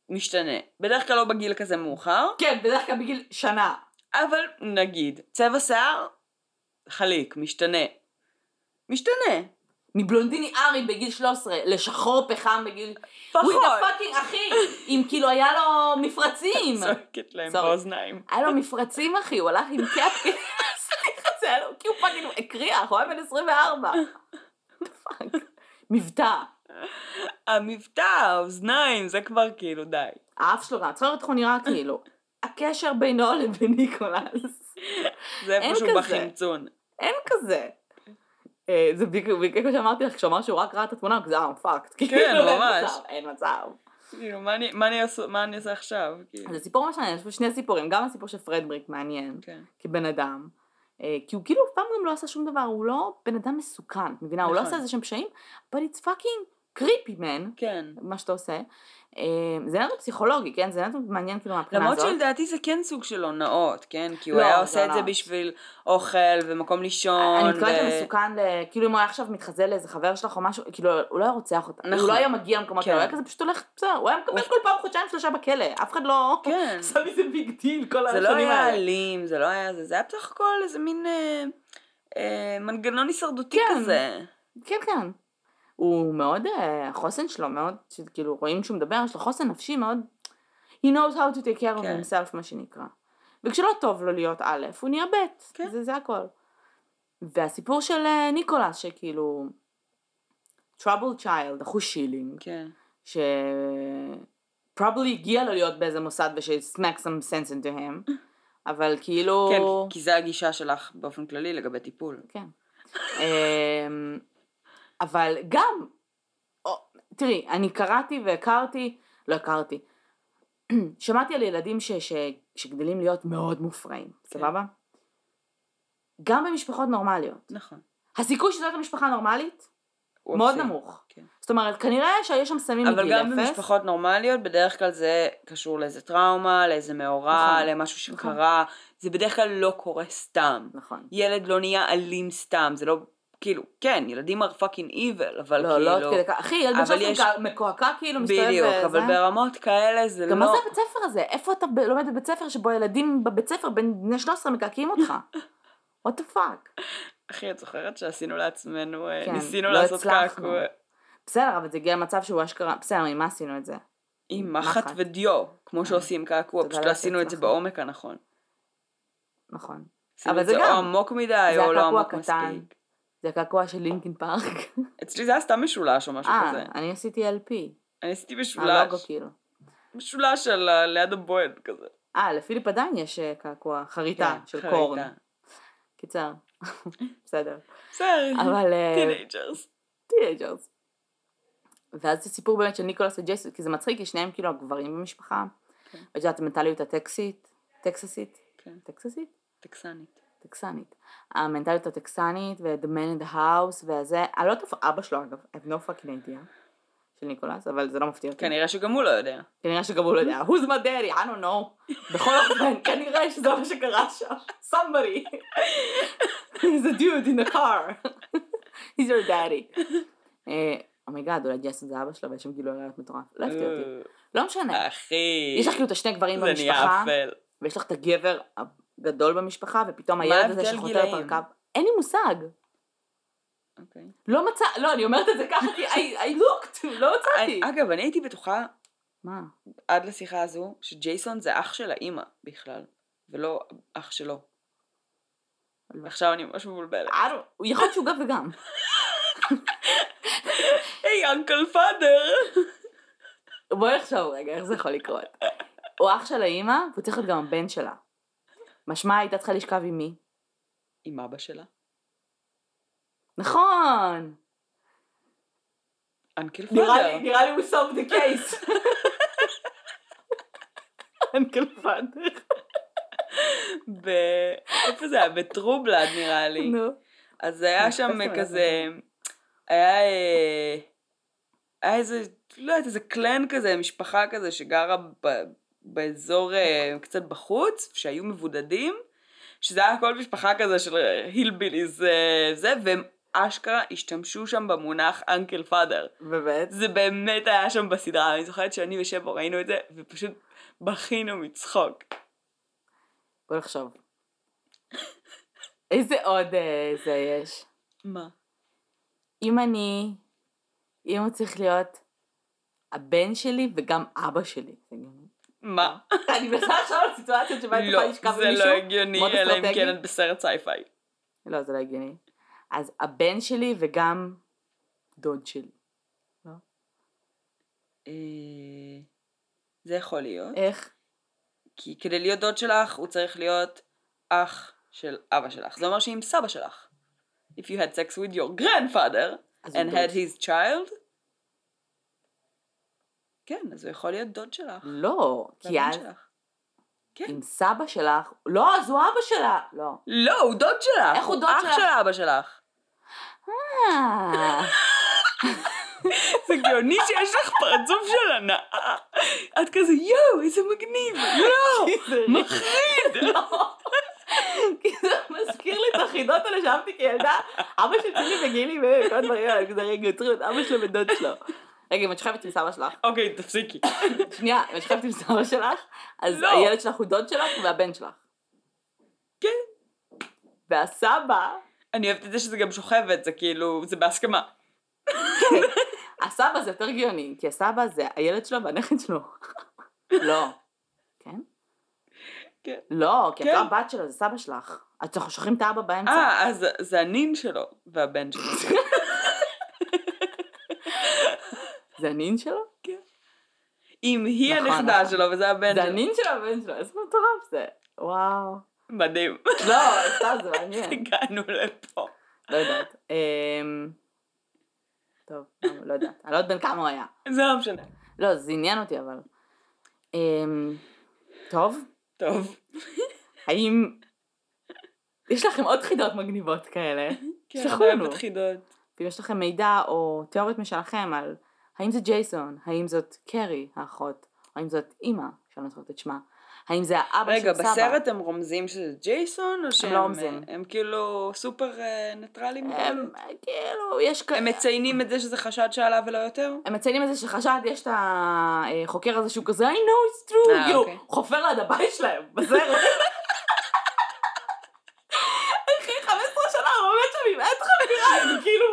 משתנה. בדרך כלל לא בגיל כזה מאוחר, כן, בדרך כלל בגיל שנה. אבל נגיד, צבע שיער, חליק, משתנה. משתנה. מבלונדיני ארי בגיל 13 לשחור פחם בגיל... פחות. הוא fucking אחי! אם כאילו היה לו מפרצים. צועקת להם. באוזניים. היה לו מפרצים אחי, הוא הלך עם קאפ את זה, היה לו- כי הוא פאקינג הקריח, הוא היה בן 24. פאק. מבטא. המבטא, האוזניים, זה כבר כאילו די. האף שלו גם, צריך איך הוא נראה כאילו. הקשר בינו לבין ניקולס. זה איפשהו. בחמצון. אין כזה. אה, זה בדיוק כמו שאמרתי לך, כשאמר שהוא רק ראה את התמונה, כזה, אה, פאקט. כן, ממש. אין מצב. כאילו, מה אני- אעשה עכשיו? כאילו. זה סיפור ממש מעניין, יש פה שני סיפורים, גם הסיפור של פרדריק מעניין, כן. כבן אדם, אה, כי הוא כאילו אף פעם גם לא עשה שום דבר, הוא לא בן אדם מסוכן, מבינה? הוא לא נכון. עושה איזה שהם פשעים, but it's fucking creepy man, כן. מה שאתה עושה. אה, זה נתון פסיכולוגי, כן? זה נתון מעניין כאילו מהבחינה למרות הזאת. שלדעתי זה כן סוג של הונאות, כן? כי הוא לא, היה זה עושה את זה הונאות. בשביל אוכל ומקום לישון. אני מתכוונת ו- למסוכן, כאילו אם הוא היה עכשיו מתחזה לאיזה חבר שלך או משהו, כאילו הוא לא היה רוצח אותה, הוא נכון. לא היה מגיע למקומות כן. האלה, הוא היה כזה פשוט הולך, בסדר, הוא היה מקבל הוא- כל פעם חודשיים שלושה בכלא, אף אחד לא כן. עשה מזה big deal כל זה לא השנים היה האלה. אלים, זה לא היה זה, זה היה בסך הכל איזה מין אה, אה, מנגנון הישרדותי כן. כזה. כן, כן. הוא מאוד, אה, החוסן שלו מאוד, כאילו רואים שהוא מדבר, יש לו חוסן נפשי מאוד, he knows how to take care of כן. himself מה שנקרא. וכשלא טוב לו להיות א', הוא נהיה ב', כן. זה, זה הכל. והסיפור של אה, ניקולס, שכאילו, troubled child, אחוז שילינג, כן. ש... probably הגיע לו להיות באיזה מוסד וש-smack some sense into him, אבל כאילו... כן, כי- כי זה הגישה שלך באופן כללי לגבי טיפול. כן. אבל גם, או, תראי, אני קראתי והכרתי, לא הכרתי, שמעתי על ילדים ש, ש, שגדלים להיות מאוד מופרעים, כן. סבבה? גם במשפחות נורמליות. נכון. הסיכוי שזאת המשפחה נורמלית מאוד אפסי. נמוך. כן. זאת אומרת, כנראה שיש שם סמים אבל מגיל גם אפס. במשפחות נורמליות, בדרך כלל זה קשור לאיזה טראומה, לאיזה מאורע, נכון. למשהו שקרה. זה בדרך כלל לא קורה סתם. נכון. ילד לא נהיה אלים סתם, זה לא, כאילו, כן, ילדים are fucking evil, אבל לא, כאילו... לא עד כדי כך. אחי, ילד בן אבל 13 יש- מקועקע כאילו, מסתובב בדיוק, וזה. אבל ברמות כאלה זה גם לא... מה זה הבית ספר הזה? איפה אתה ב- לומד בבית ספר שבו ילדים בבית ספר בני 13 מקעקעים אותך? what the fuck? אחי, את זוכרת שעשינו לעצמנו, אה, כן, ניסינו לא לעשות. קעקוע בסדר, אבל זה הגיע למצב שהוא אשכרה, בסדר, ממה עשינו את זה? עם מחט. ודיו, כמו שעושים קעקוע, פשוט לא עשינו את זה. בעומק הנכון. נכון. עשינו אבל את זה זה גם. או עמוק מדי זה או לא עמוק. מספיק. זה הקעקוע של לינקין פארק. אצלי זה היה סתם משולש או משהו אה, כזה. אני עשיתי LP. אני עשיתי הלוגו משולש. כאילו. משולש ה- ליד הבוהד כזה. אה, לפיליפ עדיין יש אה, קעקוע, חריטה כן, של. קורן. קיצר. בסדר. בסדר. אבל... אה, teenagers. teenagers. ואז זה סיפור באמת של ניקולס וג'ייסון, כי זה מצחיק, כי שניהם כאילו הגברים במשפחה. כן. ואת יודעת, המנטליות הטקסית, טקססית, כן. טקססית? טקסנית. טקסנית. המנטליות הטקסנית, ו-The Man in the House, וזה, אני לא יודעת איפה אבא שלו אגב, I have no fucking idea, של ניקולס, אבל זה לא מפתיע אותי. כנראה שגם הוא לא יודע. כנראה שגם הוא לא יודע, who's my daddy, I don't know. בכל אופן, כנראה שזה מה שקרה שם. somebody. he's a dude in the car. he's your daddy. oh my god, אולי ג'ייסון זה אבא שלו, ויש שם גילוי עריות מטורף. לא הפתיע אותי. לא משנה. אחי. יש לך כאילו את השני גברים זה נהיה במשפחה, אפל. ויש לך את הגבר הגדול במשפחה, ופתאום הילד הזה את גילאים? הקו. אין לי מושג. אוקיי. לא מצא, לא, אני אומרת את זה ככה, כי I, I looked, לא מצאתי. אני- אגב, אני הייתי בטוחה מה? עד לשיחה הזו, שג'ייסון זה אח של האימא בכלל, ולא אח שלו. עכשיו אני ממש מבולבלת. I הוא יכול להיות שהוא גם וגם. היי, אנקל פאדר! בואי נחשוב רגע, איך זה יכול לקרות. הוא אח של האימא, והוא צריך להיות גם הבן שלה. משמע הייתה צריכה לשכב עם מי? עם אבא שלה? נכון! אנקל פאדר. נראה לי הוא solved the case. אנקל פאדר. ב... איפה זה היה? בטרובלד נראה לי. נו. אז היה שם איפה היה כזה... היה... אה, היה איזה... לא יודעת, איזה קלן כזה, משפחה כזה שגרה ב... באזור אה, קצת בחוץ, שהיו מבודדים, שזה היה כל משפחה כזה של הילביליז אה, זה, והם אשכרה השתמשו שם במונח אנקל פאדר. באמת? זה באמת היה שם בסדרה, אני זוכרת שאני ושבו ראינו את זה, ופשוט בכינו מצחוק. בוא נחשוב. איזה עוד אה, זה יש? מה? אם אני, אם הוא צריך להיות הבן שלי וגם אבא שלי. זה. מה? אני מנסה עכשיו על סיטואציות שבה הייתי לא, יכולה לשכב זה עם מישהו. לא הגיוני, מאוד אלא אם. כן את בסרט sci-fi. לא, זה לא הגיוני. אז הבן שלי וגם דוד שלי. אה, זה יכול להיות. איך? כי כדי להיות דוד שלך, הוא צריך להיות אח של אבא שלך. זה אומר שאם סבא שלך, if you had sex with your grandfather and had his child, כן, אז הוא יכול להיות דוד שלך. לא, זה כי אז שלך. כן. עם סבא שלך, לא, אז הוא אבא שלה. לא. לא, הוא דוד שלך. איך הוא דוד אח שלך? של אבא שלך. אה, זה גאוני שיש לך פרצוף של הנאה. את כזה, יואו, איזה מגניב. לא, זה- מחריד. לא. כי זה מזכיר לי את החידות האלה שאהבתי כילדה. אבא של צילי וגילי וכל הדברים האלה, כזה רגע, יוצרים את אבא שלו ודוד שלו. רגע, אם את שוכבת עם סבא שלך, אוקיי, תפסיקי. שנייה, אם את שוכבת עם סבא שלך, אז לא. הילד שלך הוא דוד שלך והבן שלך. כן. והסבא, אני אוהבת את זה שזה גם שוכבת, זה כאילו, זה בהסכמה. כן, הסבא זה יותר גאוני, כי הסבא זה הילד שלו והנכד שלו. לא. כן? כן. לא, כי את כן. לא הבת שלו, זה סבא שלך. את שוכחים את האבא באמצע. אה, אז זה הנין שלו והבן שלו. זה הנין שלו? אם היא נכון, הנכדה נכון. שלו וזה הבן זה שלו. הנין של הבן שלו, איזה מטורף זה. וואו. מדהים. לא, סתם זה מעניין. הגענו לפה. לא יודעת. אמ, טוב, לא יודעת. אני לא יודעת בן כמה הוא היה. זה לא משנה. לא, זה עניין אותי אבל. אמ, טוב, טוב. האם... יש לכם עוד חידות מגניבות כאלה? כן. אוהבת חידות. ואם יש לכם מידע או תיאוריות משלכם על האם זה ג'ייסון, האם זאת קרי האחות, האם זאת אימא, שאני לא זוכרת את שמה, האם זה האבא רגע, של סבא. בסרט הם רומזים שזה ג'ייסון, או שהם לא רומזים. הם כאילו סופר אה, ניטרלים? הם כאילו, יש כ... הם מציינים את זה שזה חשד שעלה ולא יותר? הם מציינים את זה שחשד, יש את החוקר הזה שהוא כזה, I know it's true, אה, כאילו, אוקיי. חופר ליד הבית שלהם, בסרט. אחי, 15 שנה, הוא עומד שם עם עט חפירה, אני כאילו,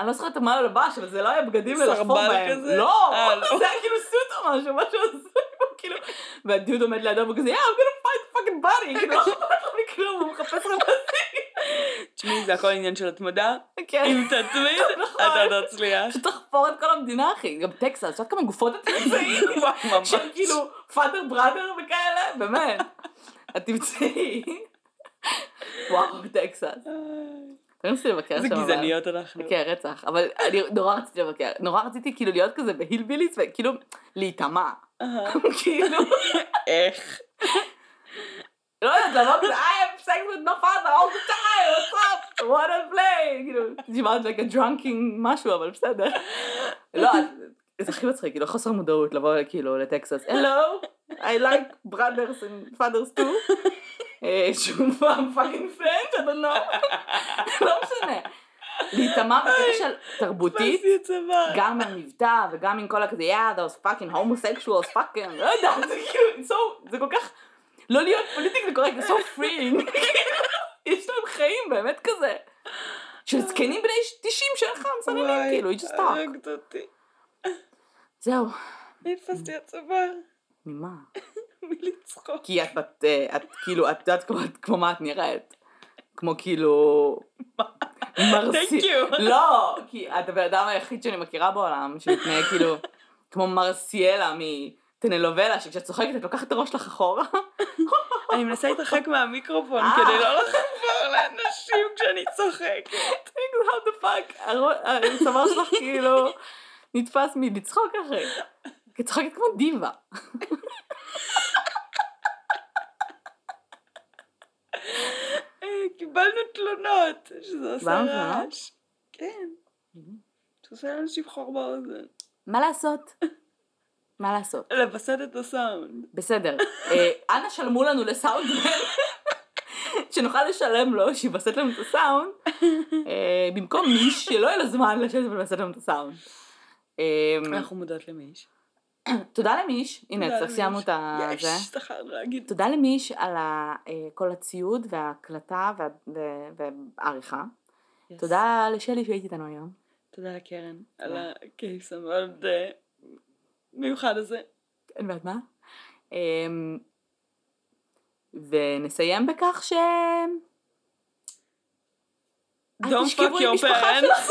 אני לא זוכרת מה הוא לבש, אבל זה לא היה בגדים ללחפור בהם. לא, אה, לא. זה היה כאילו סוט או משהו, משהו הזוי, כאילו, והדוד עומד לידו והוא כזה, yeah, I'm gonna find fucking body, כאילו, לא אכפת לו מכלום, הוא מחפש רבסים. תשמעי, זה הכל עניין של התמדה. כן. אם תתמיד, נכון. אתה תצליח. פשוט לחפור את כל המדינה, אחי, גם טקסס, את יודעת כמה גופות אתם נמצאים? וואי, ממש. של כאילו פאדר בראדר וכאלה, באמת. את תמצאי. וואו, טקסס. אתם רוצים לבקר איזה שם, אבל- גזעניות אנחנו. כן, רצח, אבל אני נורא רציתי לבקר, נורא רציתי כאילו להיות כזה בהילביליס וכאילו להיטמע. כאילו, איך? לא יודעת, לבוא כזה, I have sex with my father all the time, what's up, what I play, כאילו, נשמעת like a drunking משהו, אבל בסדר. לא, זה הכי מצחיק, כאילו חוסר מודעות לבוא כאילו לטקסס, hello, I like brothers and fathers too, שהוא פעם פאקינג פרנד, don't know, לא משנה. להיטמע בקטע של תרבותית. גם מהמבטא וגם עם כל הכזה, yeah, those fucking homosexuals, fucking, לא יודעת, זה כאילו, so, זה כל כך, לא להיות פוליטיקלי קורקט, זה so freeing, יש להם חיים באמת כזה, של זקנים בני 90 שאין לך מסננים, כאילו, you just talk. זהו, נתפסתי הצבא. ממה? מלצחוק. כי את בת, אה, את כאילו, את יודעת כמו- כמו מה את נראית, כמו כאילו, מרסי. לא, כי את הבן אדם היחיד שאני מכירה בעולם, שמתנהג כאילו, כמו מרסיאלה מטנלובלה, שכשאת צוחקת את לוקחת את הראש שלך אחורה. אני מנסה להתרחק מהמיקרופון אה. כדי לא לחבור לאנשים כשאני צוחקת. how the fuck, הצוואר שלך כאילו נתפס מלצחוק אחרי. כי את צוחקת כמו דיבה. קיבלנו תלונות שזה עושה? רעש. כן. זה עושה לאנשים חור באוזן. מה לעשות? מה לעשות? לווסת את הסאונד. בסדר, אה, אנא שלמו לנו לסאונדמן, שנוכל לשלם לו, שיווסת לנו את הסאונד, אה, במקום מיש שלא יהיה לו זמן לשבת ולווסת לנו את הסאונד. אה, אנחנו מודות למיש. תודה למיש, הנה, אז סיימנו את. זה. יש, להגיד. תודה למיש על אה, כל הציוד וההקלטה והעריכה. תודה לשלי שהיית איתנו היום. תודה לקרן על. הקייס המאוד אה, מיוחד הזה. אני יודעת מה. אמ, ונסיים בכך ש... Don't fuck your parents.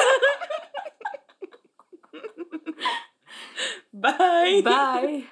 Bye. Bye.